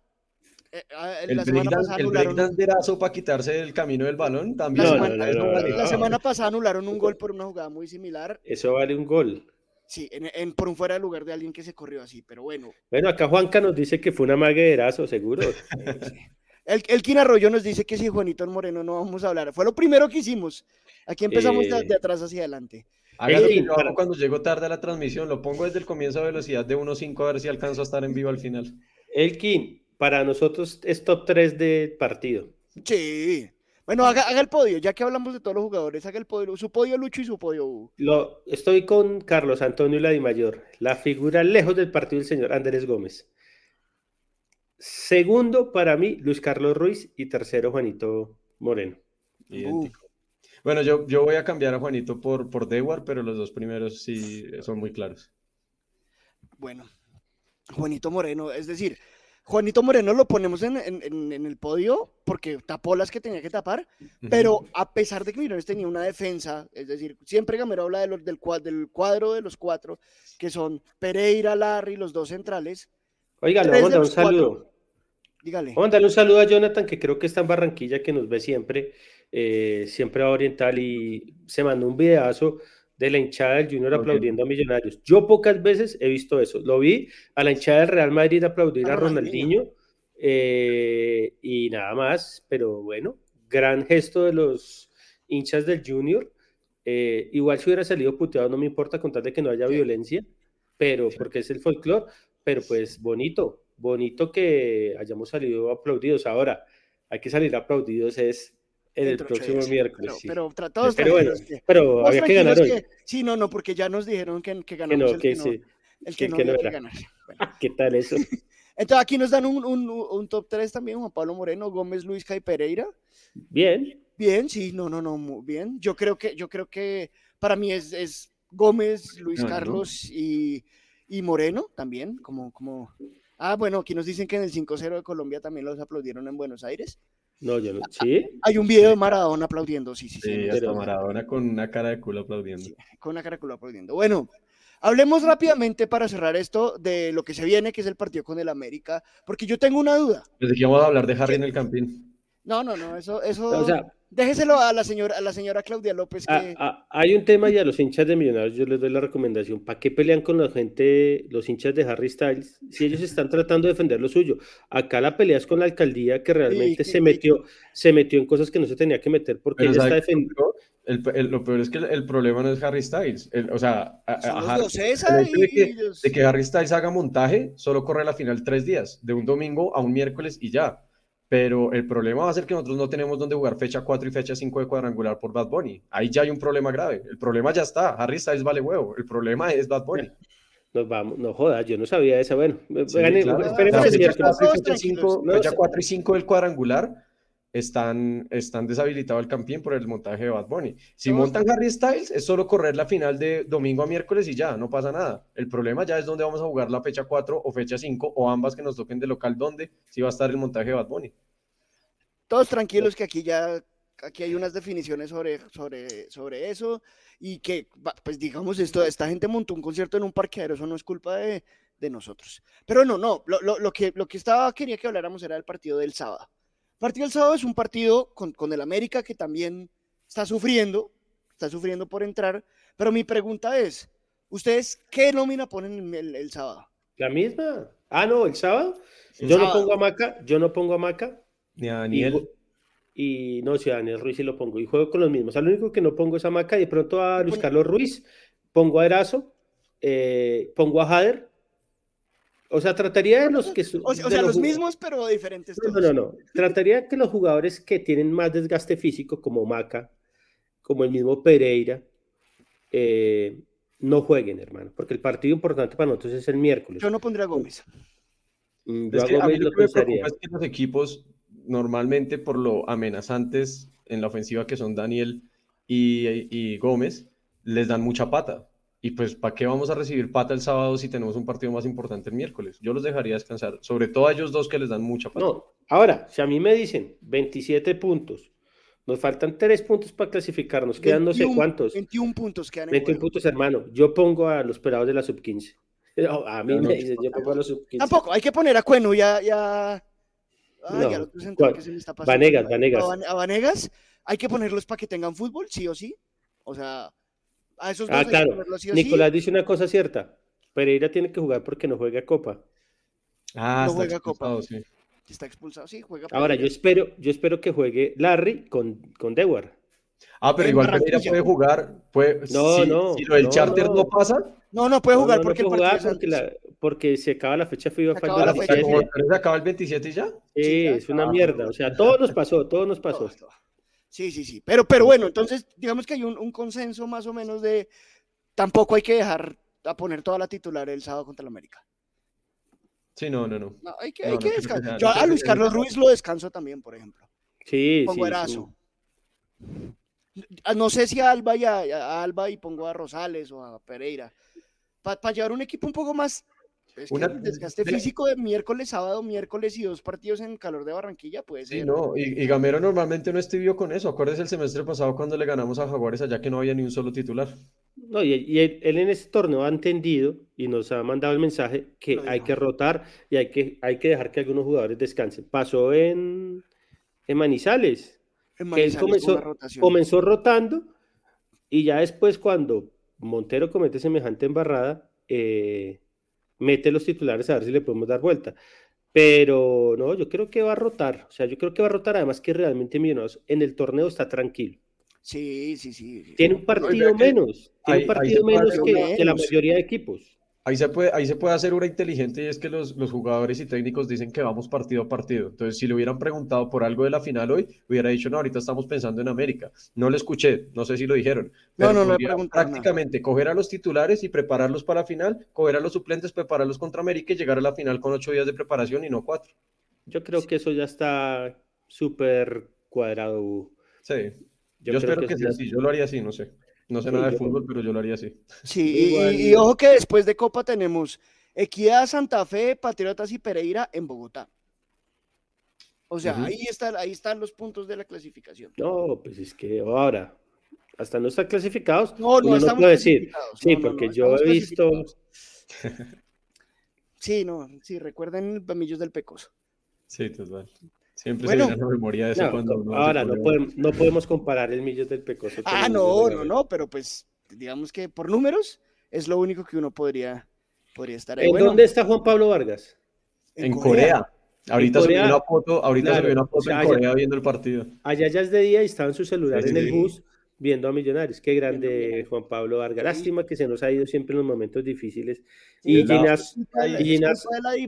eh, El la semana breakdance anularon, para quitarse el camino del balón también. la semana, no, no, no, vale. no, la no. semana pasada anularon un gol por una jugada muy similar. Eso vale un gol. Sí, en, en- por un fuera de lugar de alguien que se corrió así, pero bueno. Bueno, acá Juanca nos dice que fue una mague de Erazo, seguro. El, el Quín Arroyo nos dice que si Juanito Moreno no vamos a hablar. Fue lo primero que hicimos. Aquí empezamos de, Eh, de atrás hacia adelante. Haga lo que Elkin, yo cuando llego tarde a la transmisión, lo pongo desde el comienzo a velocidad de 1.5 a ver si alcanzo a estar en vivo al final. Elkin, para nosotros es top 3 de partido. Sí. Bueno, haga, haga el podio, ya que hablamos de todos los jugadores, haga el podio, su podio Lucho y su podio Hugo. Lo, estoy con Carlos Antonio Ladimayor, la figura lejos del partido del señor Andrés Gómez. Segundo para mí, Luis Carlos Ruiz y tercero, Juanito Moreno. Idéntico. Bueno, yo, yo voy a cambiar a Juanito por, por Dewar, pero los dos primeros sí son muy claros. Bueno, Juanito Moreno, es decir, Juanito Moreno lo ponemos en, en- en- el podio porque tapó las que tenía que tapar, pero a pesar de que Millonarios tenía una defensa, es decir, siempre Gamero habla de los, del, del cuadro de los cuatro, que son Pereira, Larry, los dos centrales. Oiga, le vamos a dar un cuatro. saludo. Dígale. Vamos a darle un saludo a Jonathan, que creo que está en Barranquilla, que nos ve siempre, eh, siempre a Oriental y se mandó un videazo de la hinchada del Junior aplaudiendo a Millonarios. Yo pocas veces he visto eso. Lo vi a la hinchada del Real Madrid aplaudir A a Ronaldinho. Eh, y nada más, pero bueno, gran gesto de los hinchas del Junior. Eh, igual si hubiera salido puteado, no me importa contar de que no haya Sí. violencia, pero porque es el folclore, pero pues bonito, bonito que hayamos salido aplaudidos. Ahora, hay que salir aplaudidos es el Dentro próximo días. miércoles. Pero, sí. pero tra- todos Pero bueno, que- pero había que ganar hoy. que- sí, no, no, porque ya nos dijeron que, que Que ganamos no, el que que no, sí. el que que- no que no había que era. ganar. ¿Qué tal eso? Entonces aquí nos dan un, un- un top 3 también, Juan Pablo Moreno, Gómez, Luis y Pereira. Bien. Bien, sí, no, no, no, muy bien. Yo creo que, yo creo que para mí es, es Gómez, Luis No, no. Carlos y, y Moreno también, como, como. Ah, bueno, aquí nos dicen que en el 5-0 de Colombia también los aplaudieron en Buenos Aires. No, yo no. ¿Sí? Hay un video de Maradona aplaudiendo, sí, sí, sí. Sí, este- Maradona con una cara de culo aplaudiendo. con una caracola aplaudiendo. Bueno, hablemos rápidamente para cerrar esto de lo que se viene, que es el partido con el América, porque yo tengo una duda. Desde que íbamos a hablar de Harry en el Campín. No, no, no, eso, eso, O sea, déjeselo a la señora, a la señora Claudia López Ah, que ah, hay un tema y a los hinchas de Millonarios yo les doy la recomendación. ¿Para qué pelean con la gente, los hinchas de Harry Styles, si ellos están tratando de defender lo suyo? Acá la pelea es con la alcaldía que realmente Sí, se sí. metió, se metió en cosas que no se tenía que meter porque ella está ¿sabe qué es lo defendiendo. peor? El- el- lo peor es que el, el problema no es Harry Styles. El- o sea, a- a Harry- de que, de que Harry Styles haga montaje, solo corre la final tres días, de un domingo a un miércoles y ya. Pero el problema va a ser que nosotros no tenemos donde jugar fecha 4 y fecha 5 de cuadrangular por Bad Bunny. Ahí ya hay un problema grave. El problema ya está. Harry Styles vale huevo. El problema es Bad Bunny. Nos vamos, no jodas, yo no sabía eso. Bueno, Sí, gane- claro. esperemos O sea, el fecha miércoles. cuatro y Todos fecha tranquilos. cinco- No, fecha se- 4 y 5 del cuadrangular están, están deshabilitados el Campín por el montaje de Bad Bunny. Si montan Harry Styles, es solo correr la final de domingo a miércoles y ya, no pasa nada. El problema ya es dónde vamos a jugar la fecha 4 o fecha 5 o ambas que nos toquen de local, dónde, si va a estar el montaje de Bad Bunny. Todos tranquilos que aquí ya, aquí hay unas definiciones sobre, sobre, sobre eso y que, pues digamos esto, esta gente montó un concierto en un parqueadero, eso no es culpa de, de nosotros. Pero no, no, lo, lo- lo que, lo que estaba, quería que habláramos era del partido del sábado. Partido del sábado es un partido con, con el América que también está sufriendo, está sufriendo por entrar, pero mi pregunta es, ¿ustedes qué nómina ponen el, el sábado? La misma. Ah, no, el sábado. El yo no pongo a Maca, yo no pongo a Maca. Ni a Y, Daniel. y no, si a Daniel Ruiz sí lo pongo. Y juego con los mismos. O sea, lo único que no pongo es a Maca y de pronto a Luis Carlos Ruiz. Pongo a Erazo. eh, pongo a Jader. O sea, trataría de los que. su- O sea, los mismos, pero diferentes. No, no, no, no. Trataría que los jugadores que tienen más desgaste físico, como Maca, como el mismo Pereira, eh, no jueguen, hermano. Porque el partido importante para nosotros es el miércoles. Yo no pondría a Gómez. Mm, Yo Es a que a mí Gómez lo lo que me preocupa es que los equipos, normalmente por lo amenazantes en la ofensiva que son Daniel y, y Gómez, les dan mucha pata. Y pues, ¿para qué vamos a recibir pata el sábado si tenemos un partido más importante el miércoles? Yo los dejaría descansar, sobre todo a ellos dos que les dan mucha pata. No, ahora, si a mí me dicen 27 puntos, nos faltan 3 puntos para clasificar, nos quedan no sé 21 cuántos, 21 puntos quedan en 21 juego. puntos, hermano. Yo pongo a los pelados de la sub 15. No, a mí No, no, me dicen, yo pongo a los sub 15. Tampoco, hay que poner a Cueno ya, ya. Ay, No, al otro central ¿cuál? que se me está pasando. Vanegas, Vanegas. A, Van- a Vanegas, hay que ponerlos para que tengan fútbol, sí o sí. O sea, a esos dos Ah, hay claro. sí Nicolás sí. dice una cosa cierta. Pereira tiene que jugar porque no juega Copa. Ah, No está juega Copa. expulsado, sí. Está expulsado, sí, juega. Ahora, yo Pereira. espero, yo espero que juegue Larry con, con Dewar. Ah, pero igual Pereira puede jugar. Puede, No, si, no, si lo del no, charter no. no, pasa, No, no puede jugar no, no porque el jugar porque, la- porque se acaba la fecha FIFA Se acaba la el fecha o sea, como 27. pero se acaba el 27 y ya. Sí, ya es una Ah, mierda. O sea, todo nos pasó, todo nos pasó. Todo, todo. Sí, sí, sí. Pero, pero bueno, entonces, digamos que hay un, un consenso más o menos de. Tampoco hay que dejar a poner toda la titular el sábado contra el América. Sí, no, no, no. No, hay que, No, hay que descansar. Yo a Luis Carlos. Ruiz lo descanso también, por ejemplo. Sí, Pongo sí, Erazo. sí. No sé si a Alba y a, a Alba y pongo a Rosales o a Pereira. Para llevar un equipo un poco más. Es que Una- el desgaste de- físico de miércoles, sábado, miércoles y dos partidos en calor de Barranquilla puede ser. Sí, no, y, y Gamero normalmente no estudió con eso. Acuérdese el semestre pasado cuando le ganamos a Jaguares allá que no había ni un solo titular. No, y, y él, él en ese torneo ha entendido y nos ha mandado el mensaje que Lo hay dijo. que rotar y hay que, hay que dejar que algunos jugadores descansen. Pasó en, en Manizales, En que él Manizales comenzó, comenzó rotando y ya después cuando Montero comete semejante embarrada, eh, mete los titulares a ver si le podemos dar vuelta. Pero no, yo creo que va a rotar. O sea, yo creo que va a rotar. Además que realmente Millonarios en el torneo está tranquilo. Sí, sí, sí. Tiene un partido menos. Tiene un partido menos que, menos. que la mayoría de equipos. Ahí se puede, ahí se puede hacer una inteligente y es que los, los jugadores y técnicos dicen que vamos partido a partido. Entonces, si le hubieran preguntado por algo de la final hoy, hubiera dicho, no, ahorita estamos pensando en América. No lo escuché, no sé si lo dijeron. No, pero no, no nada. prácticamente coger a los titulares y prepararlos para la final, coger a los suplentes, prepararlos contra América y llegar a la final con ocho días de preparación y no cuatro. Yo creo que eso ya está súper cuadrado. Sí, Yo yo, creo espero que que sea así, yo lo haría así, no sé. No sé Sí, nada de fútbol, pero yo lo haría así. Sí, y- Igual- y, y ojo que después de Copa tenemos Equidad, Santa Fe, Patriotas y Pereira en Bogotá. O sea, ahí, está, ahí están los puntos de la clasificación. No, pues es que ahora, hasta no estar clasificados, No, no no estamos puede decir. clasificados. Sí, No, porque no, yo he visto. Sí, no, sí, recuerden Bamillos del Pecoso. Sí, total. Siempre Bueno. se viene a la memoria de eso No, cuando uno hace ahora no podemos, no podemos comparar el Millos del Pecoso. Ah, no, no, no, pero pues digamos que por números es lo único que uno podría, podría estar ahí. ¿En Bueno, dónde está Juan Pablo Vargas? En Corea. Ahorita Corea, subió una foto, ahorita claro, subió una o foto sea, en allá- Corea viendo el partido. Allá ya es de día y estaba en su celular Sí, en sí, el sí. bus viendo a Millonarios. Qué grande Millonarios. Juan Pablo Vargas. Lástima que se nos ha ido siempre en los momentos difíciles. Sí, Y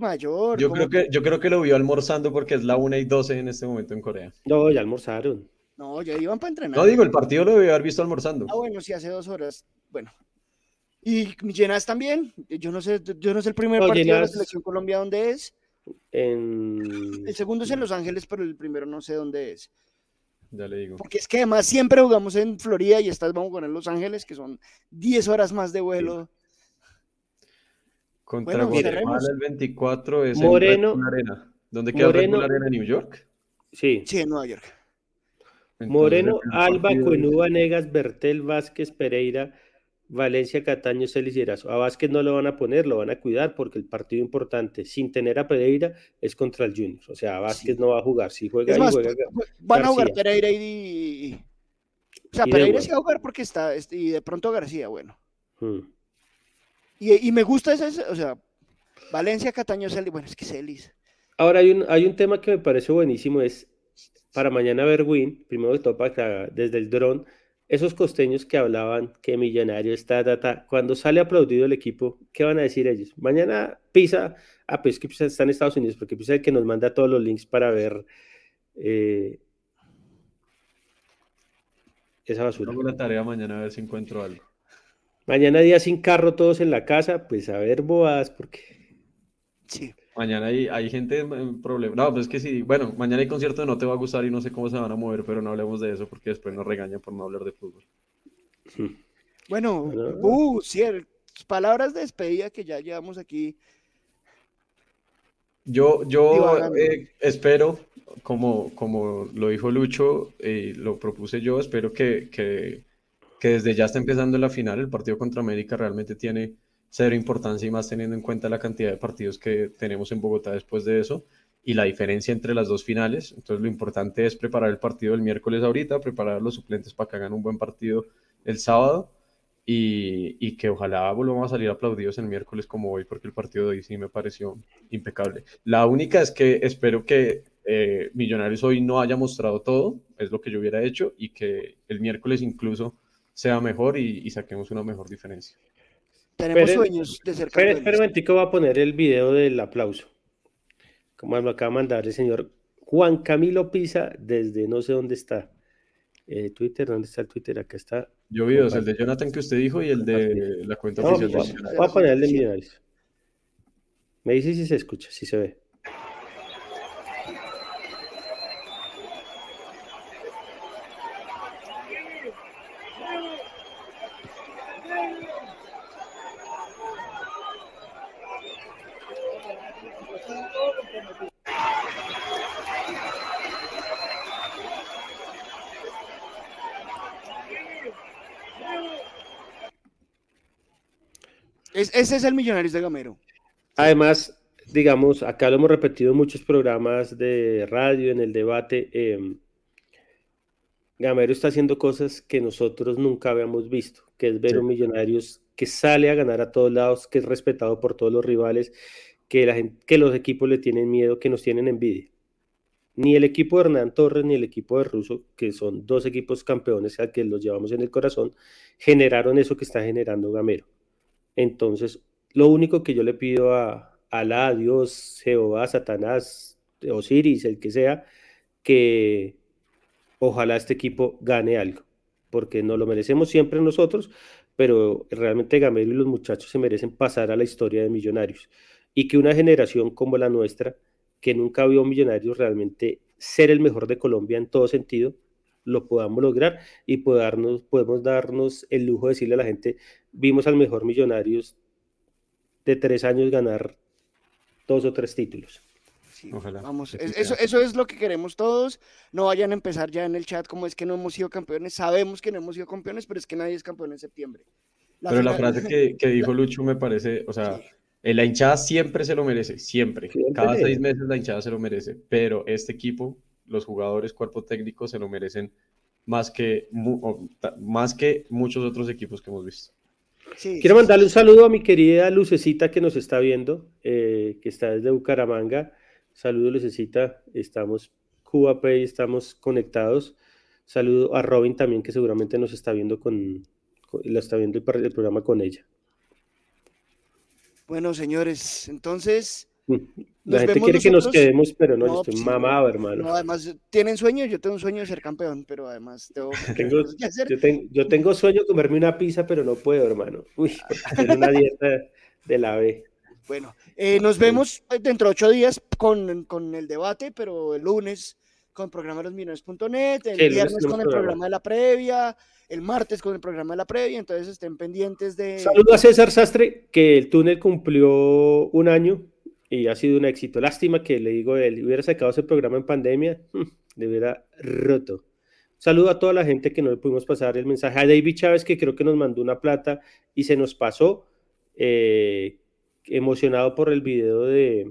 Mayor. Yo como creo que, yo creo que lo vio almorzando porque es la 1 y 12 en este momento en Corea. no, ya almorzaron. No, ya iban para entrenar. No digo, el partido lo debió haber visto almorzando. Ah, bueno, sí, hace dos horas. Bueno. Y Llenas también. Yo no sé, yo no sé el primer No, partido de la Llenas- selección Colombia dónde es. En... El segundo es en Los Ángeles, pero el primero no sé dónde es. Ya le digo. Porque es que además siempre jugamos en Florida y estas vamos con en Los Ángeles, que son 10 horas más de vuelo. Contra Bueno, Guatemala el 24 es Moreno- en Arena. ¿Dónde queda el Moreno- Arena? ¿New York? Sí. Sí, en Nueva York. Entonces, Moreno, el Alba, Cuenú, Vanegas, Bertel, Vázquez, Pereira, Valencia, Cataño, Celis y Erazo. A Vázquez no lo van a poner, lo van a cuidar porque el partido importante, sin tener a Pereira, es contra el Junior. O sea, Vázquez Sí. no va a jugar. Si juega Es ahí, más, juega. van a jugar. Pereira y... O sea, Y Pereira sí va a jugar porque está, este, y de pronto García, bueno. Mm. Y, y me gusta ese, o sea, Valencia, Cataño, Celis, bueno, es que Celis. Ahora hay un, hay un tema que me parece buenísimo, es para mañana ver Win, primero de que- desde el dron, esos costeños que hablaban que millonario está, data, cuando sale aplaudido el equipo, ¿qué van a decir ellos? Mañana Pisa, ah, pues es que Pisa está en Estados Unidos, porque Pisa es el que nos manda todos los links para ver eh, esa basura. Hago la tarea mañana a ver si encuentro algo. Mañana día sin carro, todos en la casa, pues a ver boas, porque Sí. Mañana hay, hay gente en problema. No, pues es que sí. Bueno, mañana hay concierto de No Te Va a Gustar y no sé cómo se van a mover, pero no hablemos de eso porque después nos regañan por no hablar de fútbol. Bueno, uh, palabras de despedida que ya llevamos aquí. Yo, yo eh, espero, como, como lo dijo Lucho y lo propuse yo, espero que, que, que desde ya está empezando la final, el partido contra América realmente tiene cero importancia y más teniendo en cuenta la cantidad de partidos que tenemos en Bogotá después de eso y la diferencia entre las dos finales. Entonces lo importante es preparar el partido del miércoles ahorita, preparar a los suplentes para que hagan un buen partido el sábado y, y que ojalá volvamos a salir aplaudidos el miércoles como hoy, porque el partido de hoy sí me pareció impecable. La única es que espero que eh, Millonarios hoy no haya mostrado todo, es lo que yo hubiera hecho, y que el miércoles incluso sea mejor y, y saquemos una mejor diferencia. Tenemos Esperen- sueños de ser Espera, campeones. espera un momentico, voy a poner el video del aplauso. Como me acaba de mandar el señor Juan Camilo Pisa desde no sé dónde está. Eh, Twitter, ¿dónde está el Twitter? Acá está. Yo vi dos, el de Jonathan que usted dijo y el de la cuenta No, oficial de voy, Millonarios. voy a poner el de Millonarios. Me dice si se escucha, si se ve. Ese es el Millonarios de Gamero. Además, digamos, acá lo hemos repetido en muchos programas de radio, en el debate. eh, Gamero está haciendo cosas que nosotros nunca habíamos visto, que es ver Sí. un Millonarios que sale a ganar a todos lados, que es respetado por todos los rivales, que, la gente, que los equipos le tienen miedo, que nos tienen envidia. Ni el equipo de Hernán Torres ni el equipo de Russo, que son dos equipos campeones a que los llevamos en el corazón, generaron eso que está generando Gamero. Entonces, lo único que yo le pido a Alá, a Dios, Jehová, Satanás, Osiris, el que sea, que ojalá este equipo gane algo, porque nos lo merecemos siempre nosotros, pero realmente Gamero y los muchachos se merecen pasar a la historia de Millonarios. Y que una generación como la nuestra, que nunca vio Millonarios realmente ser el mejor de Colombia en todo sentido, lo podamos lograr y podarnos, podemos darnos el lujo de decirle a la gente, vimos al mejor Millonarios de tres años ganar dos o tres títulos. Sí, Ojalá, Vamos, eso, eso es lo que queremos todos. No vayan a empezar ya en el chat como es que no hemos sido campeones. Sabemos que no hemos sido campeones, pero es que nadie es campeón en septiembre. La Pero la final- frase que, que dijo Lucho me parece, o sea, eh, la hinchada siempre se lo merece, siempre. Siempre. Cada seis meses la hinchada se lo merece, pero este equipo, los jugadores, cuerpo técnico, se lo merecen más que, más que muchos otros equipos que hemos visto. Sí, Quiero sí, mandarle un saludo a mi querida Lucecita que nos está viendo, eh, que está desde Bucaramanga. Saludo, Lucecita. Estamos Cuba Pay, estamos conectados. Saludo a Robin también, que seguramente nos está viendo con, con- la está viendo el, el programa con ella. Bueno, señores, entonces, La gente quiere que nos quedemos, pero no, yo estoy sí, mamado, hermano. no, además, ¿tienen sueño? Yo tengo un sueño de ser campeón, pero además tengo que hacer. yo, ten- yo tengo sueño de comerme una pizza, pero no puedo, hermano. Uy, tengo una dieta de la B. Bueno, eh, nos vemos dentro de ocho días con, con el debate, pero el lunes con programa de los millones.net, el Sí, el viernes con el programa. programa de la previa, el martes con el programa de la previa, entonces estén pendientes de... Saludo a César Sastre, que el túnel cumplió un año y ha sido un éxito. Lástima que le digo él, hubiera sacado ese programa en pandemia, mm, le hubiera roto. Saludo a toda la gente que no le pudimos pasar el mensaje. A David Chávez, que creo que nos mandó una plata y se nos pasó, eh, emocionado por el video de,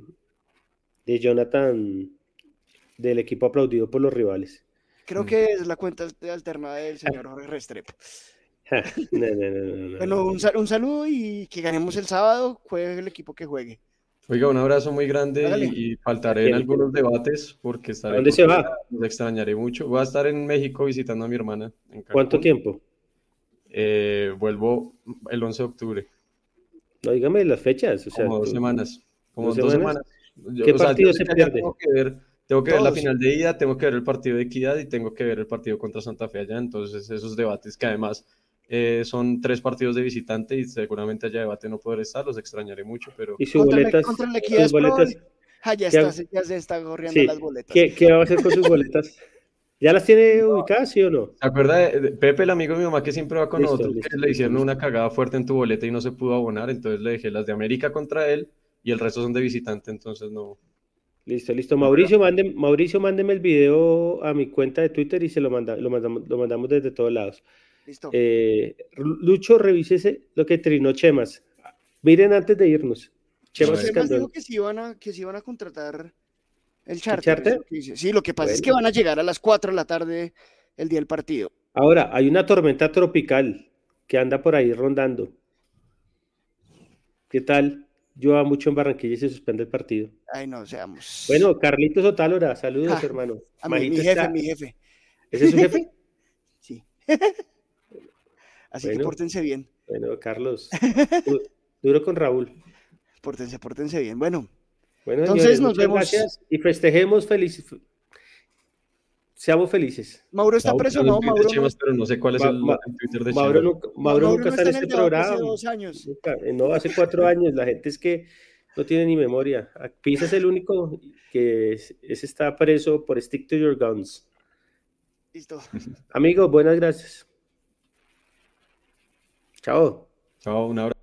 de Jonathan del equipo aplaudido por los rivales. Creo que es la cuenta alter- alterna del señor Jorge Restrepo. No, no, no, no, no, Bueno, no. un, sal- un saludo y que ganemos el sábado, juegue el equipo que juegue. Oiga, un abrazo muy grande y, faltaré en algunos debates porque estaré dónde se va? los extrañaré mucho. Voy a estar en México visitando a mi hermana. en ¿Cuánto tiempo? Eh, vuelvo el 11 de octubre, No, dígame las fechas. O sea, como dos semanas. Como ¿Dos dos semanas? semanas. Yo- ¿Qué o sea, partido yo se pierde? Tengo que ver, tengo que ver la final de ida, tengo que ver el partido de Equidad y tengo que ver el partido contra Santa Fe allá. Entonces, esos debates que además eh, son tres partidos de visitante y seguramente allá debate no podré estar, los extrañaré mucho, pero Y sus boletas. contra Equidad Pro, boletas Ah, ya, ¿Qué está, ya se están corriendo sí, las boletas. ¿qué, qué va a hacer con sus boletas? ¿Ya las tiene ubicadas, sí o no? ¿Se acuerda de Pepe, el amigo de mi mamá que siempre va con Listo, nosotros, listo, que le hicieron listo. una cagada fuerte en tu boleta y no se pudo abonar? Entonces le dejé las de América contra él y el resto son de visitante, entonces no. Listo, listo. Mauricio, mande, Mauricio, mándeme el video a mi cuenta de Twitter y se lo, manda, lo, mandamos, lo mandamos desde todos lados. Listo. Eh, Lucho, revísese lo que trinó Chemas. Miren antes de irnos. Chemas Escandón. dijo que si iban a, que iban a contratar el charter. Sí, lo que pasa es que van a llegar a las 4 de la tarde el día del partido. Ahora, hay una tormenta tropical que anda por ahí rondando. ¿Qué tal? Llueva mucho en Barranquilla y se suspende el partido. Ay, no, seamos. Bueno, Carlitos Otálora, saludos, Ja, hermano. a mi, mi jefe, está- mi jefe. ¿Ese es su jefe? Sí. Así que Bueno. pórtense bien. Bueno, Carlos. du- Duro con Raúl. Pórtense, pórtense bien. Bueno, Bueno, Entonces, señores, nos vemos. gracias y festejemos felices. Seamos felices. Mauro está tweet de Mauro no. Pero no sé cuál es el, ma- el Twitter de Mauro Mauro nunca está en el este debate hace programa. dos años. Nunca, eh, No, hace cuatro años. La gente es que no tiene ni memoria. Pisa es el único que es, ese está preso por Stick to Your Guns. Listo. Amigos, buenas gracias. Chao. Chao, un abrazo.